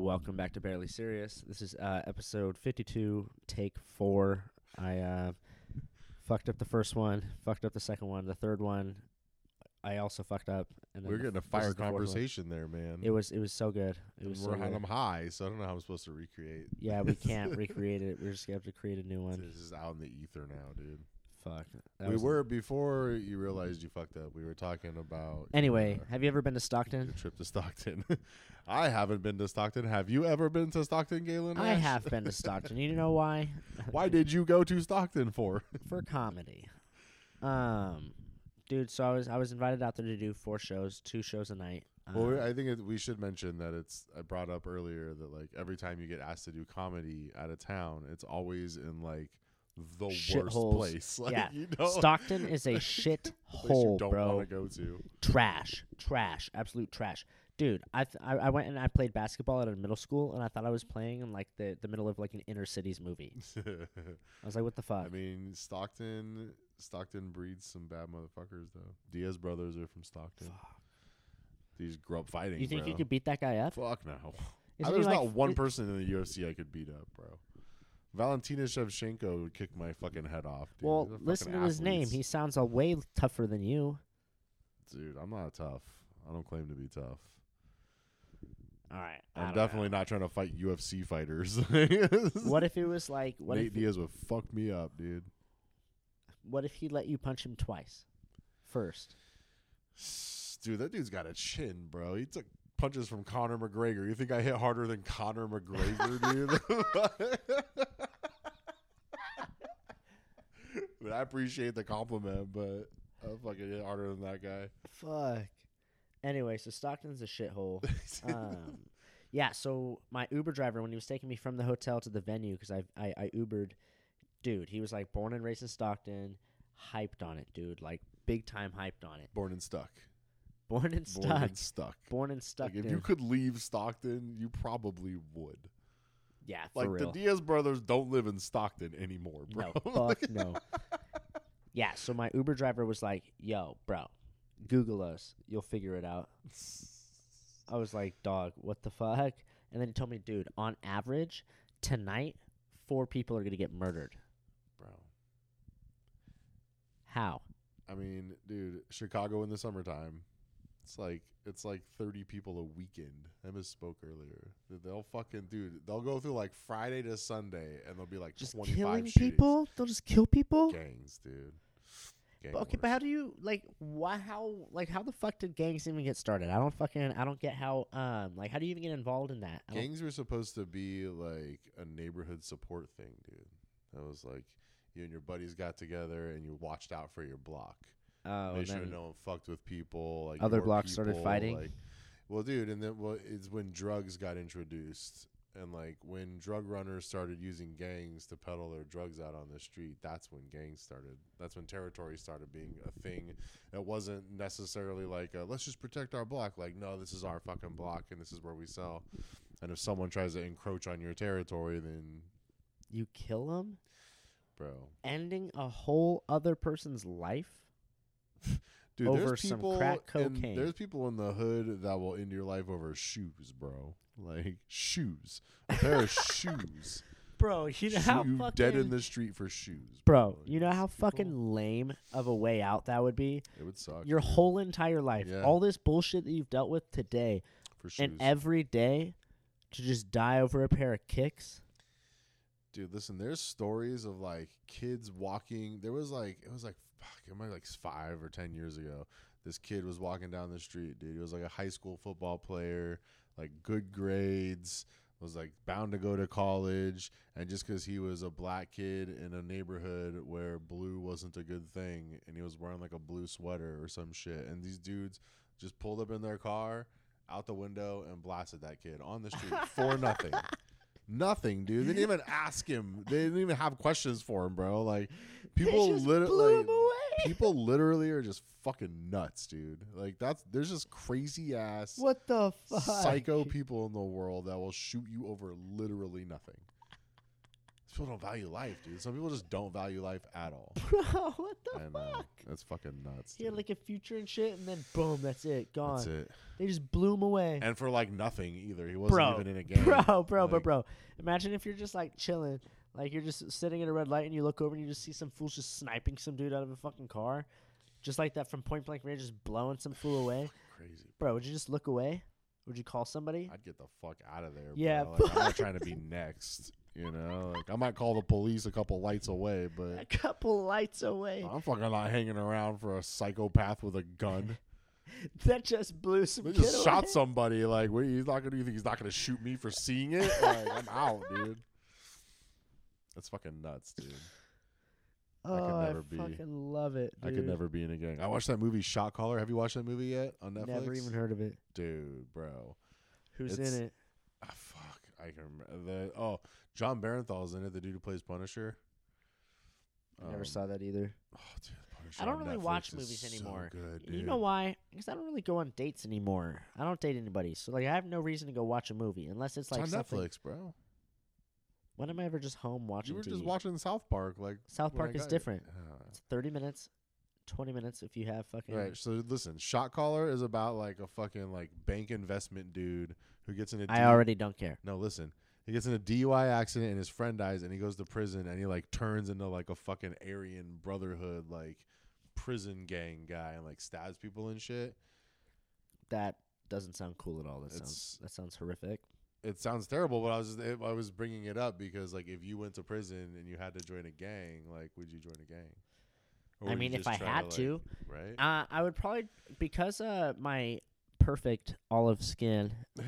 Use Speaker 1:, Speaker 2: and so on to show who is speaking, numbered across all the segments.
Speaker 1: Welcome back to Barely Serious. This is uh, episode 52, take four. I uh, fucked up the first one, fucked up the second one, the third one. I also fucked up. And then
Speaker 2: We're
Speaker 1: the
Speaker 2: getting a
Speaker 1: f- this
Speaker 2: fire
Speaker 1: is the fourth one.
Speaker 2: conversation there, man.
Speaker 1: It was it was so good. It was
Speaker 2: we're
Speaker 1: so good.
Speaker 2: I'm high, so I don't know how I'm supposed to recreate.
Speaker 1: Yeah, we can't recreate it. We're just gonna have to create a new one.
Speaker 2: This is out in the ether now, dude.
Speaker 1: Fuck. That
Speaker 2: we
Speaker 1: was-
Speaker 2: were before you realized you fucked up. We were talking about
Speaker 1: Anyway,
Speaker 2: your,
Speaker 1: have you ever been to
Speaker 2: your
Speaker 1: Stockton?
Speaker 2: trip to Stockton. I haven't been to Stockton. Have you ever been to Stockton, Galen?
Speaker 1: I
Speaker 2: Nash?
Speaker 1: have been to Stockton. You know why?
Speaker 2: Why did you go to Stockton for?
Speaker 1: for comedy. Um, dude, so I was I was invited out there to do four shows, two shows a night.
Speaker 2: Well, we-
Speaker 1: Um,
Speaker 2: I think it, we should mention that it's. I brought up earlier that like every time you get asked to do comedy out of town, it's always in like the worst
Speaker 1: Shitholes.
Speaker 2: place. Like,
Speaker 1: Yeah.
Speaker 2: you know,
Speaker 1: Stockton is a shit hole,
Speaker 2: you don't
Speaker 1: bro.
Speaker 2: want to go to.
Speaker 1: Trash, trash, absolute trash. Dude, I, th- I I went and I played basketball at a middle school, and I thought I was playing in like the, the middle of like an inner cities movie. I was like, what the fuck?
Speaker 2: I mean, Stockton. Stockton breeds some bad motherfuckers, though. Diaz brothers are from Stockton. These grew up fighting.
Speaker 1: you think you could beat that guy up?
Speaker 2: Fuck no.
Speaker 1: Isn't
Speaker 2: There's
Speaker 1: like,
Speaker 2: not one person in the UFC I could beat up, bro. Valentina Shevchenko would kick my fucking head off. Dude.
Speaker 1: Well,
Speaker 2: They're
Speaker 1: listen to his name. He sounds a way tougher than you.
Speaker 2: Dude, I'm not tough. I don't claim to be tough.
Speaker 1: All right.
Speaker 2: I'm
Speaker 1: don't know.
Speaker 2: definitely not trying to fight UFC fighters.
Speaker 1: What if it was like what
Speaker 2: Nate
Speaker 1: if he-
Speaker 2: Diaz would fuck me up, dude.
Speaker 1: what if he let you punch him twice? First.
Speaker 2: Dude, that dude's got a chin, bro. He took punches from Conor McGregor. You think I hit harder than Conor McGregor, dude? but I appreciate the compliment, but I'm fucking harder than that guy.
Speaker 1: Fuck. Anyway, so Stockton's a shithole. um, yeah. So my Uber driver, when he was taking me from the hotel to the venue, because I, I I Ubered, dude, he was like born and raised in Stockton, hyped on it, dude, like big time hyped on it.
Speaker 2: Born and stuck.
Speaker 1: Born and
Speaker 2: Born
Speaker 1: stuck.
Speaker 2: and stuck.
Speaker 1: Born and stuck.
Speaker 2: Like if you could leave Stockton, you probably would.
Speaker 1: yeah, for
Speaker 2: Like
Speaker 1: real.
Speaker 2: the Diaz brothers don't live in Stockton anymore, bro.
Speaker 1: No, fuck no. Yeah, so my Uber driver was like, "Yo, bro, Google us. You'll figure it out." I was like, "Dog, what the fuck?" And then he told me, "Dude, on average, tonight, four people are gonna get murdered.
Speaker 2: bro.
Speaker 1: How?
Speaker 2: I mean, dude, Chicago in the summertime, it's like it's like thirty people a weekend. I misspoke earlier. They'll fucking dude. They'll go through like Friday to Sunday, and they'll be like
Speaker 1: Just killing
Speaker 2: five
Speaker 1: people? They'll just kill people?
Speaker 2: gangs, dude. Gang
Speaker 1: But okay, but how do you like? Why? How? Like, how the fuck did gangs even get started? I don't fucking. I don't get how. Um, like, how do you even get involved in that? I
Speaker 2: gangs were supposed to be like a neighborhood support thing, dude. That was like you and your buddies got together and you watched out for your block.
Speaker 1: Oh, and
Speaker 2: sure no one fucked with people. Like
Speaker 1: Other
Speaker 2: your
Speaker 1: blocks started
Speaker 2: people,
Speaker 1: fighting?
Speaker 2: Like, well, dude, and then well, it's when drugs got introduced, and like when drug runners started using gangs to peddle their drugs out on the street. That's when gangs started. That's when territory started being a thing. It wasn't necessarily like uh, let's just protect our block. Like no, this is our fucking block, and this is where we sell. And if someone tries to encroach on your territory, then
Speaker 1: you kill them,
Speaker 2: bro,
Speaker 1: ending a whole other person's life.
Speaker 2: Dude,
Speaker 1: over
Speaker 2: there's
Speaker 1: some
Speaker 2: people
Speaker 1: crack
Speaker 2: in- there's people in the hood that will end your life over shoes, bro. Like shoes, a pair of shoes.
Speaker 1: Bro, you know how fucking
Speaker 2: dead in the street for shoes,
Speaker 1: Bro, you know how
Speaker 2: people,
Speaker 1: fucking lame of a way out that would be?
Speaker 2: it would suck.
Speaker 1: Your
Speaker 2: dude,
Speaker 1: whole entire life,
Speaker 2: Yeah.
Speaker 1: all this bullshit that you've dealt with today,
Speaker 2: for shoes,
Speaker 1: and every day to just die over a pair of kicks.
Speaker 2: dude. Listen, there's stories of like kids walking. There was like it was like fuck, it might like five or ten years ago. This kid was walking down the street, dude. He was like a high school football player, like good grades, was like bound to go to college, and just because he was a black kid in a neighborhood where blue wasn't a good thing, and he was wearing like a blue sweater or some shit, and these dudes just pulled up in their car out the window and blasted that kid on the street for nothing. Nothing, dude. They didn't even ask him. They didn't even have questions for him, bro. Like people literally people literally are just fucking nuts, dude. Like that's there's just crazy ass
Speaker 1: what the fuck?
Speaker 2: psycho people in the world that will shoot you over literally nothing. People don't value life, dude. Some people just don't value life at all.
Speaker 1: Bro, what the fuck?
Speaker 2: that's fucking nuts.
Speaker 1: He had
Speaker 2: dude.
Speaker 1: like a future and shit, and then boom, that's it, gone.
Speaker 2: That's it.
Speaker 1: They just blew him away.
Speaker 2: And for like nothing either. He wasn't
Speaker 1: bro,
Speaker 2: even in a game.
Speaker 1: bro, bro,
Speaker 2: Like,
Speaker 1: but bro, imagine if you're just like chilling, like you're just sitting at a red light, and you look over and you just see some fools just sniping some dude out of a fucking car, just like that from point blank range, just blowing some fool away.
Speaker 2: Crazy.
Speaker 1: Bro, would you just look away? Would you call somebody?
Speaker 2: I'd get the fuck out of there.
Speaker 1: Yeah,
Speaker 2: bro. Like, I'm not trying to be next. You know, like I might call the police a couple lights away, but A
Speaker 1: couple lights away.
Speaker 2: I'm fucking not hanging around for a psychopath with a gun.
Speaker 1: that just blew some
Speaker 2: They just shot
Speaker 1: away.
Speaker 2: somebody. Like, what, he's not gonna. You think he's not gonna shoot me for seeing it? Like, I'm out, dude. That's fucking nuts, dude.
Speaker 1: Oh,
Speaker 2: I could
Speaker 1: I
Speaker 2: never be-
Speaker 1: fucking love it.
Speaker 2: I could never be in a gang. I watched that movie Shot Caller. Have you watched that movie yet on Netflix?
Speaker 1: Never even heard of it.
Speaker 2: Dude, bro.
Speaker 1: Who's
Speaker 2: It's-
Speaker 1: in it?
Speaker 2: Ah, fuck. I can remember. The, oh, Jon Bernthal's in it, the dude who plays Punisher.
Speaker 1: I never
Speaker 2: Um,
Speaker 1: saw that either.
Speaker 2: Oh, dude, Punisher
Speaker 1: I don't really
Speaker 2: Netflix
Speaker 1: watch
Speaker 2: is
Speaker 1: movies
Speaker 2: so
Speaker 1: anymore.
Speaker 2: good,
Speaker 1: You know why? Because I don't really go on dates anymore. I don't date anybody, so like I have no reason to go watch a movie unless it's
Speaker 2: It's
Speaker 1: like
Speaker 2: on
Speaker 1: something.
Speaker 2: Netflix, bro.
Speaker 1: When am I ever just home watching
Speaker 2: You were
Speaker 1: TV?
Speaker 2: just watching South Park, like
Speaker 1: South Park is different. It's thirty minutes, twenty minutes if you have fucking.
Speaker 2: Right. So listen, Shot Caller is about like a fucking like bank investment dude who gets in a
Speaker 1: I
Speaker 2: D-
Speaker 1: already don't care.
Speaker 2: No, listen. He gets in a DUI accident and his friend dies and he goes to prison and he like turns into like a fucking Aryan Brotherhood like prison gang guy and like stabs people and shit.
Speaker 1: That doesn't sound cool at all. That
Speaker 2: It's-
Speaker 1: sounds that sounds horrific.
Speaker 2: It sounds terrible, but I was just, I was bringing it up because like if you went to prison and you had to join a gang, like would you join a gang? Or
Speaker 1: I
Speaker 2: would you
Speaker 1: mean, if
Speaker 2: just
Speaker 1: I
Speaker 2: try
Speaker 1: had
Speaker 2: like-
Speaker 1: to,
Speaker 2: right?
Speaker 1: uh, I would probably because uh my perfect olive skin.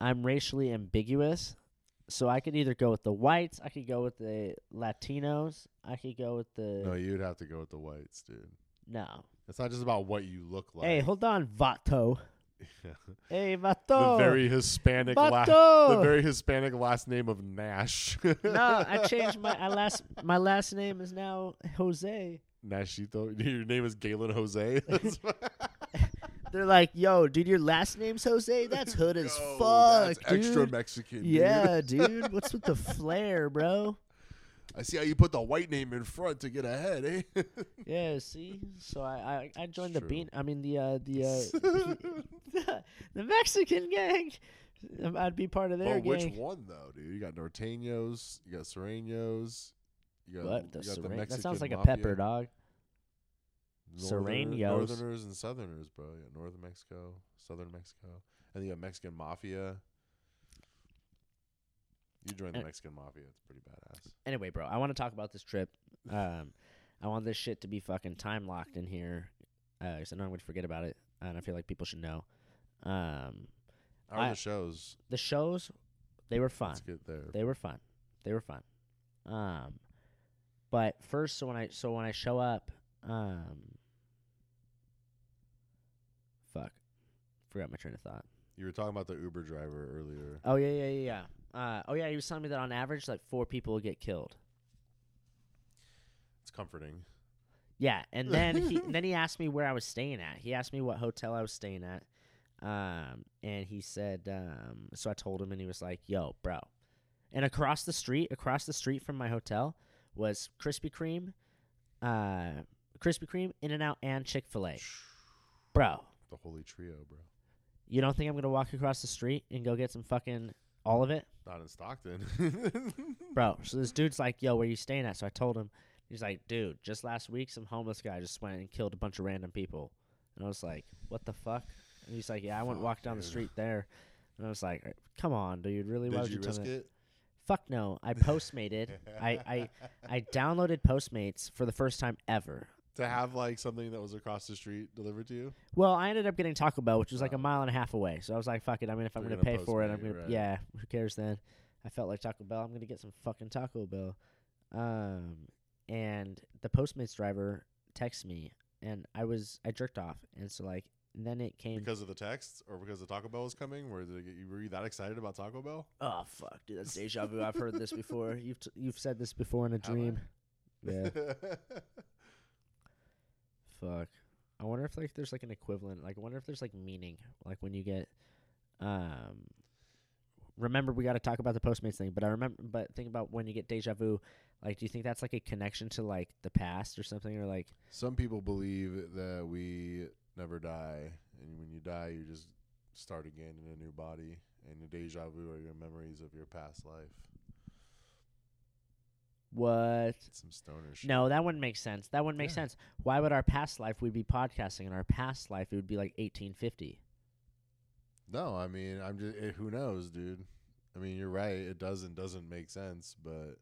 Speaker 1: I'm racially ambiguous, so I could either go with the whites, I could go with the Latinos, I could go with the
Speaker 2: no, you'd have to go with the whites, dude.
Speaker 1: no.
Speaker 2: It's not just about what you look like.
Speaker 1: Hey, hold on, Vato. Hey, Vato.
Speaker 2: the very Hispanic la-
Speaker 1: Vato.
Speaker 2: the very Hispanic last name of Nash.
Speaker 1: no, I changed my I last my last name is now Jose.
Speaker 2: Nashito. Your name is Galen Jose.
Speaker 1: They're like, yo, dude, your last name's Jose? That's hood as
Speaker 2: Yo,
Speaker 1: fuck,
Speaker 2: that's
Speaker 1: dude.
Speaker 2: extra Mexican. dude.
Speaker 1: yeah, dude. What's with the flair, bro?
Speaker 2: I see how you put the white name in front to get ahead, eh?
Speaker 1: Yeah, see. So I I, I joined the
Speaker 2: True.
Speaker 1: bean. I mean the uh the uh the Mexican gang. Um, I'd be part of their
Speaker 2: but which
Speaker 1: gang.
Speaker 2: one though, dude? You got Norteños, you got Sureños, you got,
Speaker 1: What the,
Speaker 2: you got the Mexican
Speaker 1: That sounds like a
Speaker 2: mafia.
Speaker 1: pepper, dog.
Speaker 2: Northern-
Speaker 1: Sureños.
Speaker 2: Northerners and Southerners, bro. Yeah, Northern Mexico, Southern Mexico, and you got Mexican mafia. You join the Mexican mafia; it's pretty badass.
Speaker 1: Anyway, bro, I want to talk about this trip. Um, I want this shit to be fucking time locked in here, uh, 'cause I know I'm going to forget about it, and I feel like people should know. Um,
Speaker 2: How are
Speaker 1: I-
Speaker 2: the shows?
Speaker 1: the shows, they were fun.
Speaker 2: Let's get there.
Speaker 1: They were fun. They were fun. Um, but first, so when I so when I show up, um, fuck, forgot my train of thought.
Speaker 2: You were talking about the Uber driver earlier.
Speaker 1: Oh yeah, yeah, yeah, yeah. Uh, oh yeah, he was telling me that on average, like four people will get killed.
Speaker 2: It's comforting.
Speaker 1: Yeah, and then he and then he asked me where I was staying at. He asked me what hotel I was staying at. Um, and he said, um, so I told him, and he was like, "Yo, bro." And across the street, across the street from my hotel, was Krispy Kreme, uh, Krispy Kreme, In and Out, and Chick Fil A. Bro,
Speaker 2: The holy trio, bro.
Speaker 1: You don't think I'm gonna walk across the street and go get some fucking all of it,
Speaker 2: Not in Stockton.
Speaker 1: bro? So this dude's like, "Yo, where you staying at?" So I told him. He's like, "Dude, just last week, some homeless guy just went and killed a bunch of random people." And I was like, "What the fuck?" And he's like, "Yeah, I went walked down the street there." And I was like, "Come on, dude, really? Why
Speaker 2: Did
Speaker 1: would
Speaker 2: you
Speaker 1: you
Speaker 2: risk it?
Speaker 1: Fuck no. I postmated. I, I I downloaded Postmates for the first time ever.
Speaker 2: To have like something that was across the street delivered to you.
Speaker 1: Well, I ended up getting Taco Bell, which was like a
Speaker 2: Oh.
Speaker 1: mile and a half away. So I was like, "Fuck it." I mean, if I'm gonna,
Speaker 2: gonna
Speaker 1: pay for it, I'm gonna.
Speaker 2: right.
Speaker 1: Yeah, who cares then? I felt like Taco Bell. I'm gonna get some fucking Taco Bell. Um, and the Postmates driver texts me, and I was I jerked off, and so like then it came.
Speaker 2: Because of the text or because the Taco Bell was coming? Were, they, you- were you that excited about Taco Bell?
Speaker 1: oh fuck, dude, that's deja vu. I've heard this before. You've t- you've said this before in a
Speaker 2: Have I?
Speaker 1: dream. Yeah. Fuck. I wonder if like there's like an equivalent. Like I wonder if there's like meaning. Like when you get um remember we got to talk about the Postmates thing, but I remember, but think about when you get deja vu. Like, do you think that's like a connection to like the past or something, or like?
Speaker 2: Some people believe that we never die, and when you die, you just start again in a new body, and the deja vu are your memories of your past life.
Speaker 1: What?
Speaker 2: Some stoner shit.
Speaker 1: No, that wouldn't make sense. That wouldn't make
Speaker 2: Yeah.
Speaker 1: sense. Why would our past life we'd be podcasting? In our past life, it would be like 1850.
Speaker 2: No, I mean, I'm just. It, eh, who knows, dude? I mean, you're right. It doesn't doesn't make sense, but.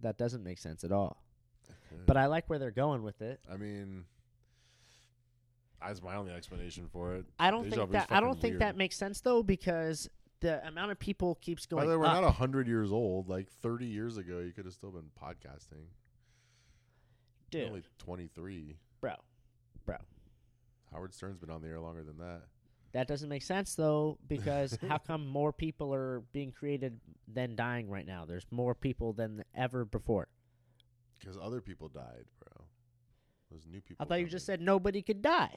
Speaker 1: That doesn't make sense at all. But I like where they're going with it.
Speaker 2: I mean, that's my only explanation for it.
Speaker 1: I don't
Speaker 2: Deja
Speaker 1: think
Speaker 2: vu's
Speaker 1: that I don't
Speaker 2: fucking
Speaker 1: think
Speaker 2: weird.
Speaker 1: that makes sense though because the amount of people keeps
Speaker 2: By
Speaker 1: going
Speaker 2: the way, we're
Speaker 1: up.
Speaker 2: not hundred years old. Like thirty years ago, you could have still been podcasting.
Speaker 1: Dude,
Speaker 2: only twenty three.
Speaker 1: bro, bro.
Speaker 2: Howard Stern's been on the air longer than that.
Speaker 1: That doesn't make sense though because how come more people are being created than dying right now? There's more people than ever before.
Speaker 2: Because other people died, bro. Those new people.
Speaker 1: I thought you just said nobody could die.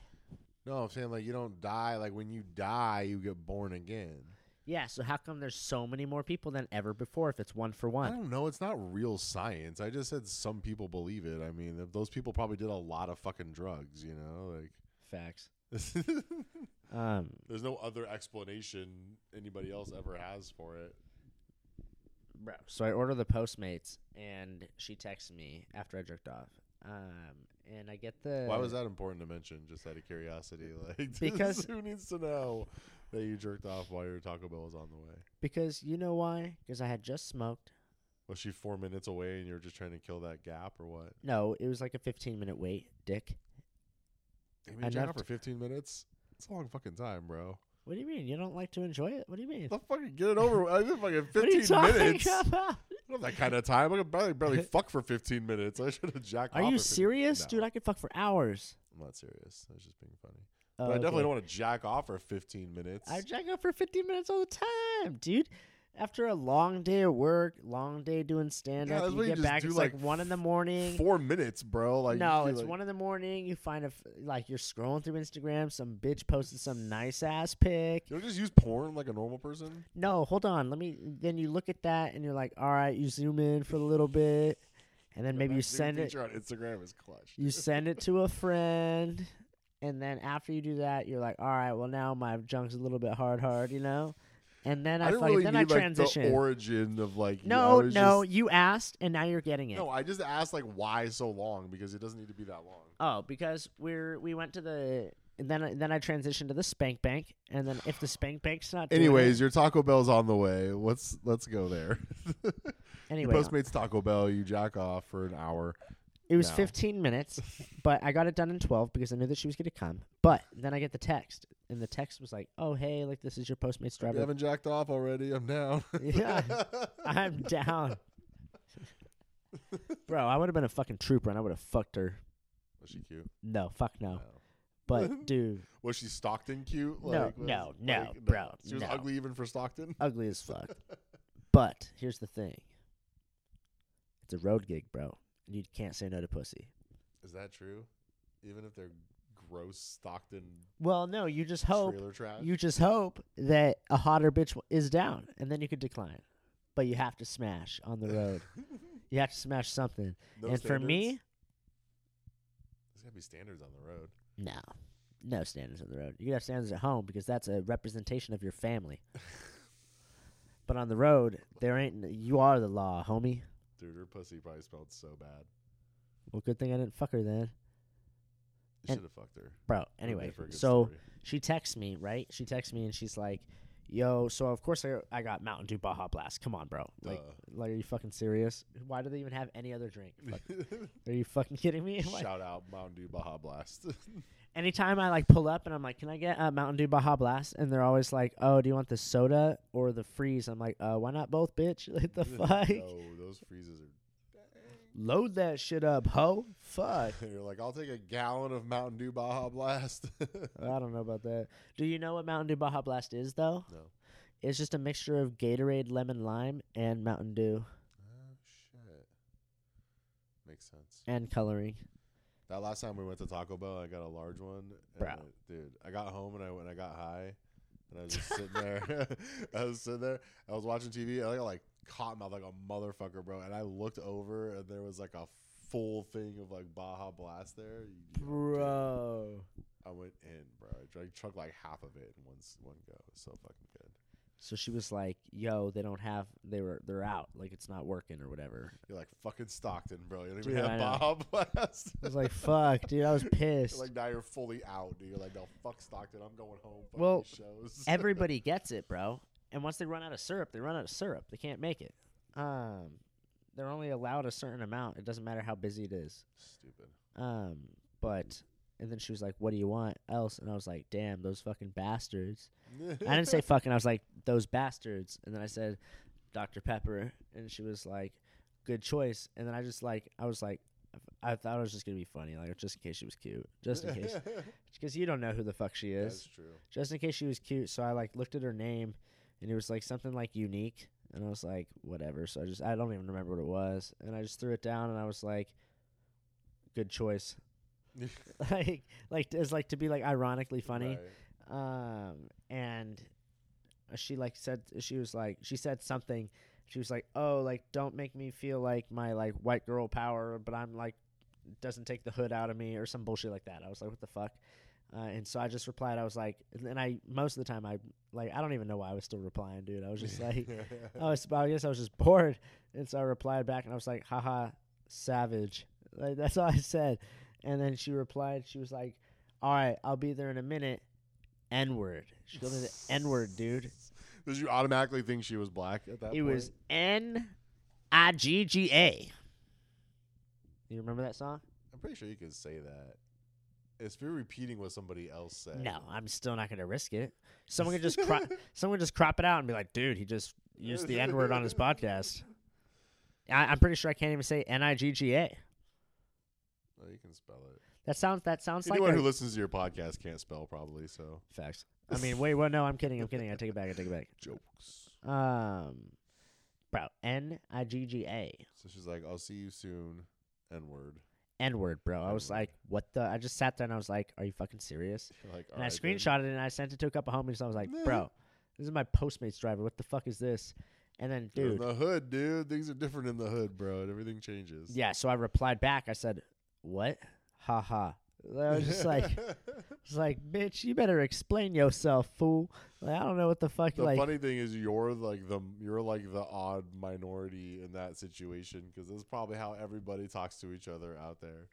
Speaker 2: No, I'm saying like you don't die. Like when you die, you get born again.
Speaker 1: Yeah, so how come there's so many more people than ever before if it's one for one?
Speaker 2: I don't know. It's not real science. I just said some people believe it. I mean, those people probably did a lot of fucking drugs. You know,
Speaker 1: Facts.
Speaker 2: like
Speaker 1: Um,
Speaker 2: there's no other explanation anybody else ever has for it.
Speaker 1: bro. So I order the Postmates, and she texts me after I jerked off. Um, and I get the.
Speaker 2: Why was that important to mention? Just out of curiosity, like
Speaker 1: Because-
Speaker 2: who needs to know that you jerked off while your Taco Bell was on the way?
Speaker 1: Because you know why? Because I had just smoked.
Speaker 2: Was she four minutes away and you were just trying to kill that gap, or what?
Speaker 1: No, it was like a 15 minute wait, dick.
Speaker 2: You jerked
Speaker 1: Enough
Speaker 2: off for 15 minutes. It's a long fucking time, bro.
Speaker 1: What do you mean? You don't like to enjoy it? What do you mean?
Speaker 2: The fucking get it over. with. I did fucking
Speaker 1: what are you
Speaker 2: 15 minutes. I don't have that kind of time. I could barely, barely fuck for 15 minutes. I should have jacked
Speaker 1: Are
Speaker 2: off.
Speaker 1: Are
Speaker 2: you 15
Speaker 1: serious,
Speaker 2: No,
Speaker 1: dude? I could fuck for hours.
Speaker 2: I'm not serious. I was just being funny.
Speaker 1: Oh,
Speaker 2: But I oh, definitely
Speaker 1: okay.
Speaker 2: don't want to jack off for 15 minutes.
Speaker 1: I jack off for 15 minutes all the time, dude. After a long day of work, long day doing stand
Speaker 2: Yeah,
Speaker 1: up,
Speaker 2: that's
Speaker 1: you
Speaker 2: what you
Speaker 1: get
Speaker 2: just
Speaker 1: back.
Speaker 2: do,
Speaker 1: It's like,
Speaker 2: like,
Speaker 1: one in the morning.
Speaker 2: Four minutes, bro. Like
Speaker 1: no,
Speaker 2: you
Speaker 1: it's
Speaker 2: like,
Speaker 1: one in the morning. You find a f- like you're scrolling through Instagram. Some bitch posted some nice ass pic.
Speaker 2: You don't just use porn like a normal person.
Speaker 1: No, hold on. Let me. Then you look at that and you're like, all right. You zoom in for a little bit, and then maybe you send it.
Speaker 2: feature on Instagram is clutch.
Speaker 1: You send it to a friend, and then after you do that, you're like, all right. Well, now my junk's a little bit hard, hard. You know. And then I,
Speaker 2: I
Speaker 1: fucking
Speaker 2: really
Speaker 1: then
Speaker 2: need
Speaker 1: I
Speaker 2: like
Speaker 1: transition.
Speaker 2: the origin of like.
Speaker 1: No,
Speaker 2: was
Speaker 1: no,
Speaker 2: just-
Speaker 1: you asked, and now you're getting it.
Speaker 2: no. I just asked like why so long because it doesn't need to be that long.
Speaker 1: Oh, because we're we went to the and then I- then I transitioned to the spank bank, and then if the spank bank's not
Speaker 2: Anyways,
Speaker 1: it,
Speaker 2: your Taco Bell's on the way. Let's let's go there.
Speaker 1: anyway,
Speaker 2: you Postmates Taco Bell. You jack off for an hour.
Speaker 1: It was
Speaker 2: no.
Speaker 1: 15 minutes, but I got it done in 12 because I knew that she was gonna come. But then I get the text, and the text was like, "Oh hey, like this is your Postmates
Speaker 2: You
Speaker 1: driver.
Speaker 2: haven't jacked off already. I'm down.
Speaker 1: Yeah. I'm down." Bro, I would have been a fucking trooper, and I would have fucked her.
Speaker 2: Was she cute?
Speaker 1: No, fuck no.
Speaker 2: No.
Speaker 1: But dude,
Speaker 2: Was she Stockton cute?
Speaker 1: No,
Speaker 2: Like, was-
Speaker 1: no, no,
Speaker 2: like,
Speaker 1: bro,
Speaker 2: She was
Speaker 1: no.
Speaker 2: ugly even for Stockton.
Speaker 1: ugly as fuck. But here's the thing. It's a road gig, bro. You can't say no to pussy.
Speaker 2: Is that true? Even if they're gross Stockton
Speaker 1: Well, no, you just hope
Speaker 2: trailer trash.
Speaker 1: you just hope that a hotter bitch is down, and then you could decline. But you have to smash on the road. you have to smash something.
Speaker 2: No
Speaker 1: and for me,
Speaker 2: there's gotta be standards on the road.
Speaker 1: no, no standards on the road. You have standards at home because that's a representation of your family. but on the road, there ain't. You are the law, homie.
Speaker 2: Dude, her pussy probably smelled so bad.
Speaker 1: Well, good thing I didn't fuck her then,
Speaker 2: You
Speaker 1: And-
Speaker 2: should have fucked her.
Speaker 1: bro.
Speaker 2: Would've made
Speaker 1: Anyway,
Speaker 2: for a good
Speaker 1: so.
Speaker 2: story.
Speaker 1: she texts me, right? She texts me and she's like, "Yo, so of course I, I got Mountain Dew Baja Blast. Come on, bro. Like,
Speaker 2: Duh.
Speaker 1: like, are you fucking serious? Why do they even have any other drink? Are you fucking kidding me? Like,
Speaker 2: Shout out Mountain Dew Baja Blast.
Speaker 1: anytime I like pull up and I'm like, "Can I get a Mountain Dew Baja Blast?" and they're always like, "Oh, do you want the soda or the freeze?" I'm like, "Uh, why not both, bitch? Like the fuck?
Speaker 2: no, those freezes are.
Speaker 1: Load that shit up, ho. Fuck.
Speaker 2: You're like, I'll take a gallon of Mountain Dew Baja Blast.
Speaker 1: I don't know about that. Do you know what Mountain Dew Baja Blast is though?
Speaker 2: no.
Speaker 1: It's just a mixture of Gatorade, lemon, lime, and Mountain Dew
Speaker 2: Oh shit. Makes sense.
Speaker 1: and coloring.
Speaker 2: That last time we went to Taco Bell, I got a large one. and
Speaker 1: Bro.
Speaker 2: I- dude, I got home and I when I got high, and I was just sitting there. I was sitting there. I was watching TV. I got like caught mouth like a motherfucker, bro. And I looked over, and there was like a full thing of like Baja Blast there. You- you know, dude,
Speaker 1: Bro.
Speaker 2: I went in, bro. I drank, chugged like half of it in one one go. It was so fucking good.
Speaker 1: So she was like, "Yo, they don't have. They were. They're out. Like it's not working or whatever."
Speaker 2: You're like fucking Stockton, bro. You don't
Speaker 1: Dude,
Speaker 2: even have. Baja Blast.
Speaker 1: I was like, "Fuck, dude, I was pissed."
Speaker 2: like now you're fully out, dude. You're like, no, fuck Stockton. I'm going home. Fuck
Speaker 1: Well,
Speaker 2: shows.
Speaker 1: Everybody gets it, bro. And once they run out of syrup, they run out of syrup. They can't make it. Um, they're only allowed a certain amount. It doesn't matter how busy it is.
Speaker 2: Stupid.
Speaker 1: Um, but and then she was like, "What do you want else?" And I was like, "Damn, those fucking bastards." I didn't say fucking. I was like, "Those bastards." And then I said, "Dr. Pepper," and she was like, "Good choice." And then I just like, I was like, I thought it was just gonna be funny, like just in case she was cute, just in case, because you don't know who the fuck she is,
Speaker 2: That's true.
Speaker 1: just in case she was cute. So I like looked at her name, and it was like something like unique, and I was like, whatever. So I just I don't even remember what it was, and I just threw it down, and I was like, good choice. like like it's like to be like ironically funny
Speaker 2: Right.
Speaker 1: um and she like said she was like she said something she was like oh like don't make me feel like my like white girl power but i'm like doesn't take the hood out of me or some bullshit like that i was like what the fuck uh, and so i just replied i was like and i most of the time i like i don't even know why i was still replying dude i was just like I was, I guess I was just bored, and so I replied back, and I was like, "Haha, savage." Like that's all I said, and then she replied. She was like, "All right, I'll be there in a minute." N word. She called me the N word, dude.
Speaker 2: Did you automatically think she was black at that point?
Speaker 1: It
Speaker 2: point?
Speaker 1: was N I G G A. You remember that song?
Speaker 2: I'm pretty sure you could say that. If you're repeating what somebody else said.
Speaker 1: No, I'm still not gonna risk it. Someone could just crop. someone just crop it out and be like, "Dude, he just used the N word on his podcast." I, I'm pretty sure I can't even say N I G G A.
Speaker 2: Oh, you can spell it.
Speaker 1: That sounds. That sounds like
Speaker 2: Anyone who listens to your podcast can't spell probably, so
Speaker 1: Facts. I mean, wait, what? No, I'm kidding. I'm kidding. I take it back. I take it back.
Speaker 2: jokes.
Speaker 1: Um, bro, N I G G A,
Speaker 2: So she's like, I'll see you soon. N word.
Speaker 1: N word, bro. I was like, what the? I just sat there and I was like, are you fucking serious?
Speaker 2: Like,
Speaker 1: And I
Speaker 2: "Alright, then."
Speaker 1: screenshotted it and I sent it to a couple homies. And I was like, bro, this is my Postmates driver. What the fuck is this? And then, dude,
Speaker 2: in the hood, dude. Things are different in the hood, bro. And everything changes.
Speaker 1: yeah. So I replied back. I said, what? Ha ha. I was just like, it's like, bitch, you better explain yourself, fool. Like, I don't know what the fuck.
Speaker 2: the
Speaker 1: like,
Speaker 2: funny thing is, you're like the you're like the odd minority in that situation because that's probably how everybody talks to each other out there.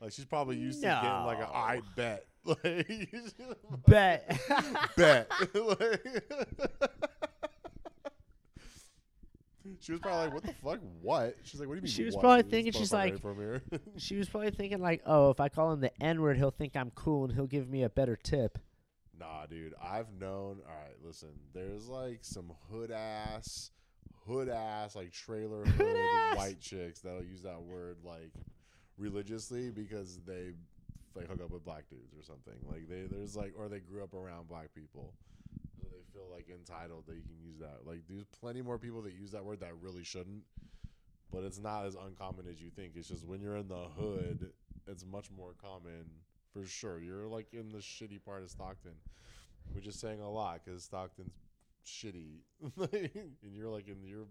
Speaker 2: Like she's probably used to getting like a
Speaker 1: No.
Speaker 2: I bet, like
Speaker 1: bet.
Speaker 2: bet. Like- she was probably like, "What the fuck? What?" She's like, "What do you mean?"
Speaker 1: She was
Speaker 2: what,
Speaker 1: probably thinking she's like-. She was probably thinking like, "Oh, if I call him the N word, he'll think I'm cool and he'll give me a better tip."
Speaker 2: Nah, dude. I've known. All right, listen. There's like some hood ass, hood ass, like trailer hood,
Speaker 1: Hood
Speaker 2: white chicks that'll use that word like religiously because they like hook up with black dudes or something. Like they there's like or they grew up around black people, feel like entitled that you can use that. Like there's plenty more people that use that word that really shouldn't. But it's not as uncommon as you think. It's just when you're in the hood, it's much more common for sure. You're like in the shitty part of Stockton, which is saying a lot because Stockton's shitty, and you're like in your.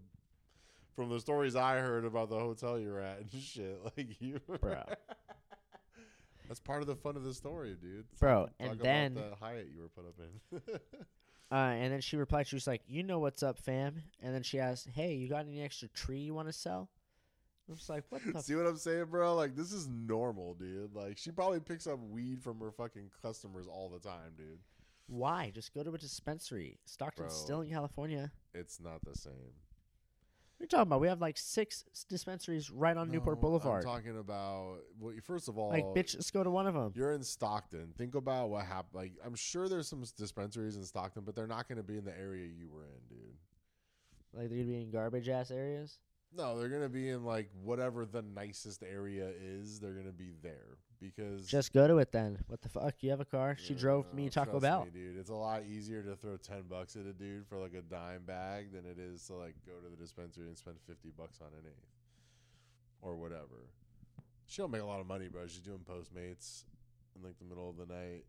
Speaker 2: From the stories I heard about the hotel you're at and shit, like you,
Speaker 1: Bro.
Speaker 2: That's part of the fun of the story, dude.
Speaker 1: Bro,
Speaker 2: Talk
Speaker 1: and
Speaker 2: about
Speaker 1: then-
Speaker 2: the Hyatt you were put up in.
Speaker 1: Uh, and then she replied, she was like, "You know what's up, fam?" And then she asked, "Hey, you got any extra tree you want to sell?" I was like, "What the?"
Speaker 2: See what I'm saying, bro? Like this is normal, dude. Like she probably picks up weed from her fucking customers all the time, dude.
Speaker 1: Why? Just go to a dispensary. Stockton's
Speaker 2: Bro.
Speaker 1: still in California.
Speaker 2: It's not the same.
Speaker 1: What are you talking about? We have like six dispensaries right on Newport
Speaker 2: No,
Speaker 1: Boulevard.
Speaker 2: I'm talking about. Well, first of all,
Speaker 1: like, bitch, let's go to one of them.
Speaker 2: You're in Stockton. Think about what happened. Like, I'm sure there's some dispensaries in Stockton, but they're not going to be in the area you were in, dude.
Speaker 1: Like, they're gonna be in garbage ass areas.
Speaker 2: No, they're going to be in like whatever the nicest area is. They're going to be there because
Speaker 1: Just go to it then. What the fuck? You have a car? She
Speaker 2: Yeah,
Speaker 1: drove me
Speaker 2: no,
Speaker 1: Taco
Speaker 2: trust
Speaker 1: Bell.
Speaker 2: me, dude. It's a lot easier to throw ten bucks at a dude for like a dime bag than it is to like go to the dispensary and spend fifty bucks on an eighth or whatever. She don't make a lot of money, bro. She's doing Postmates in like the middle of the night.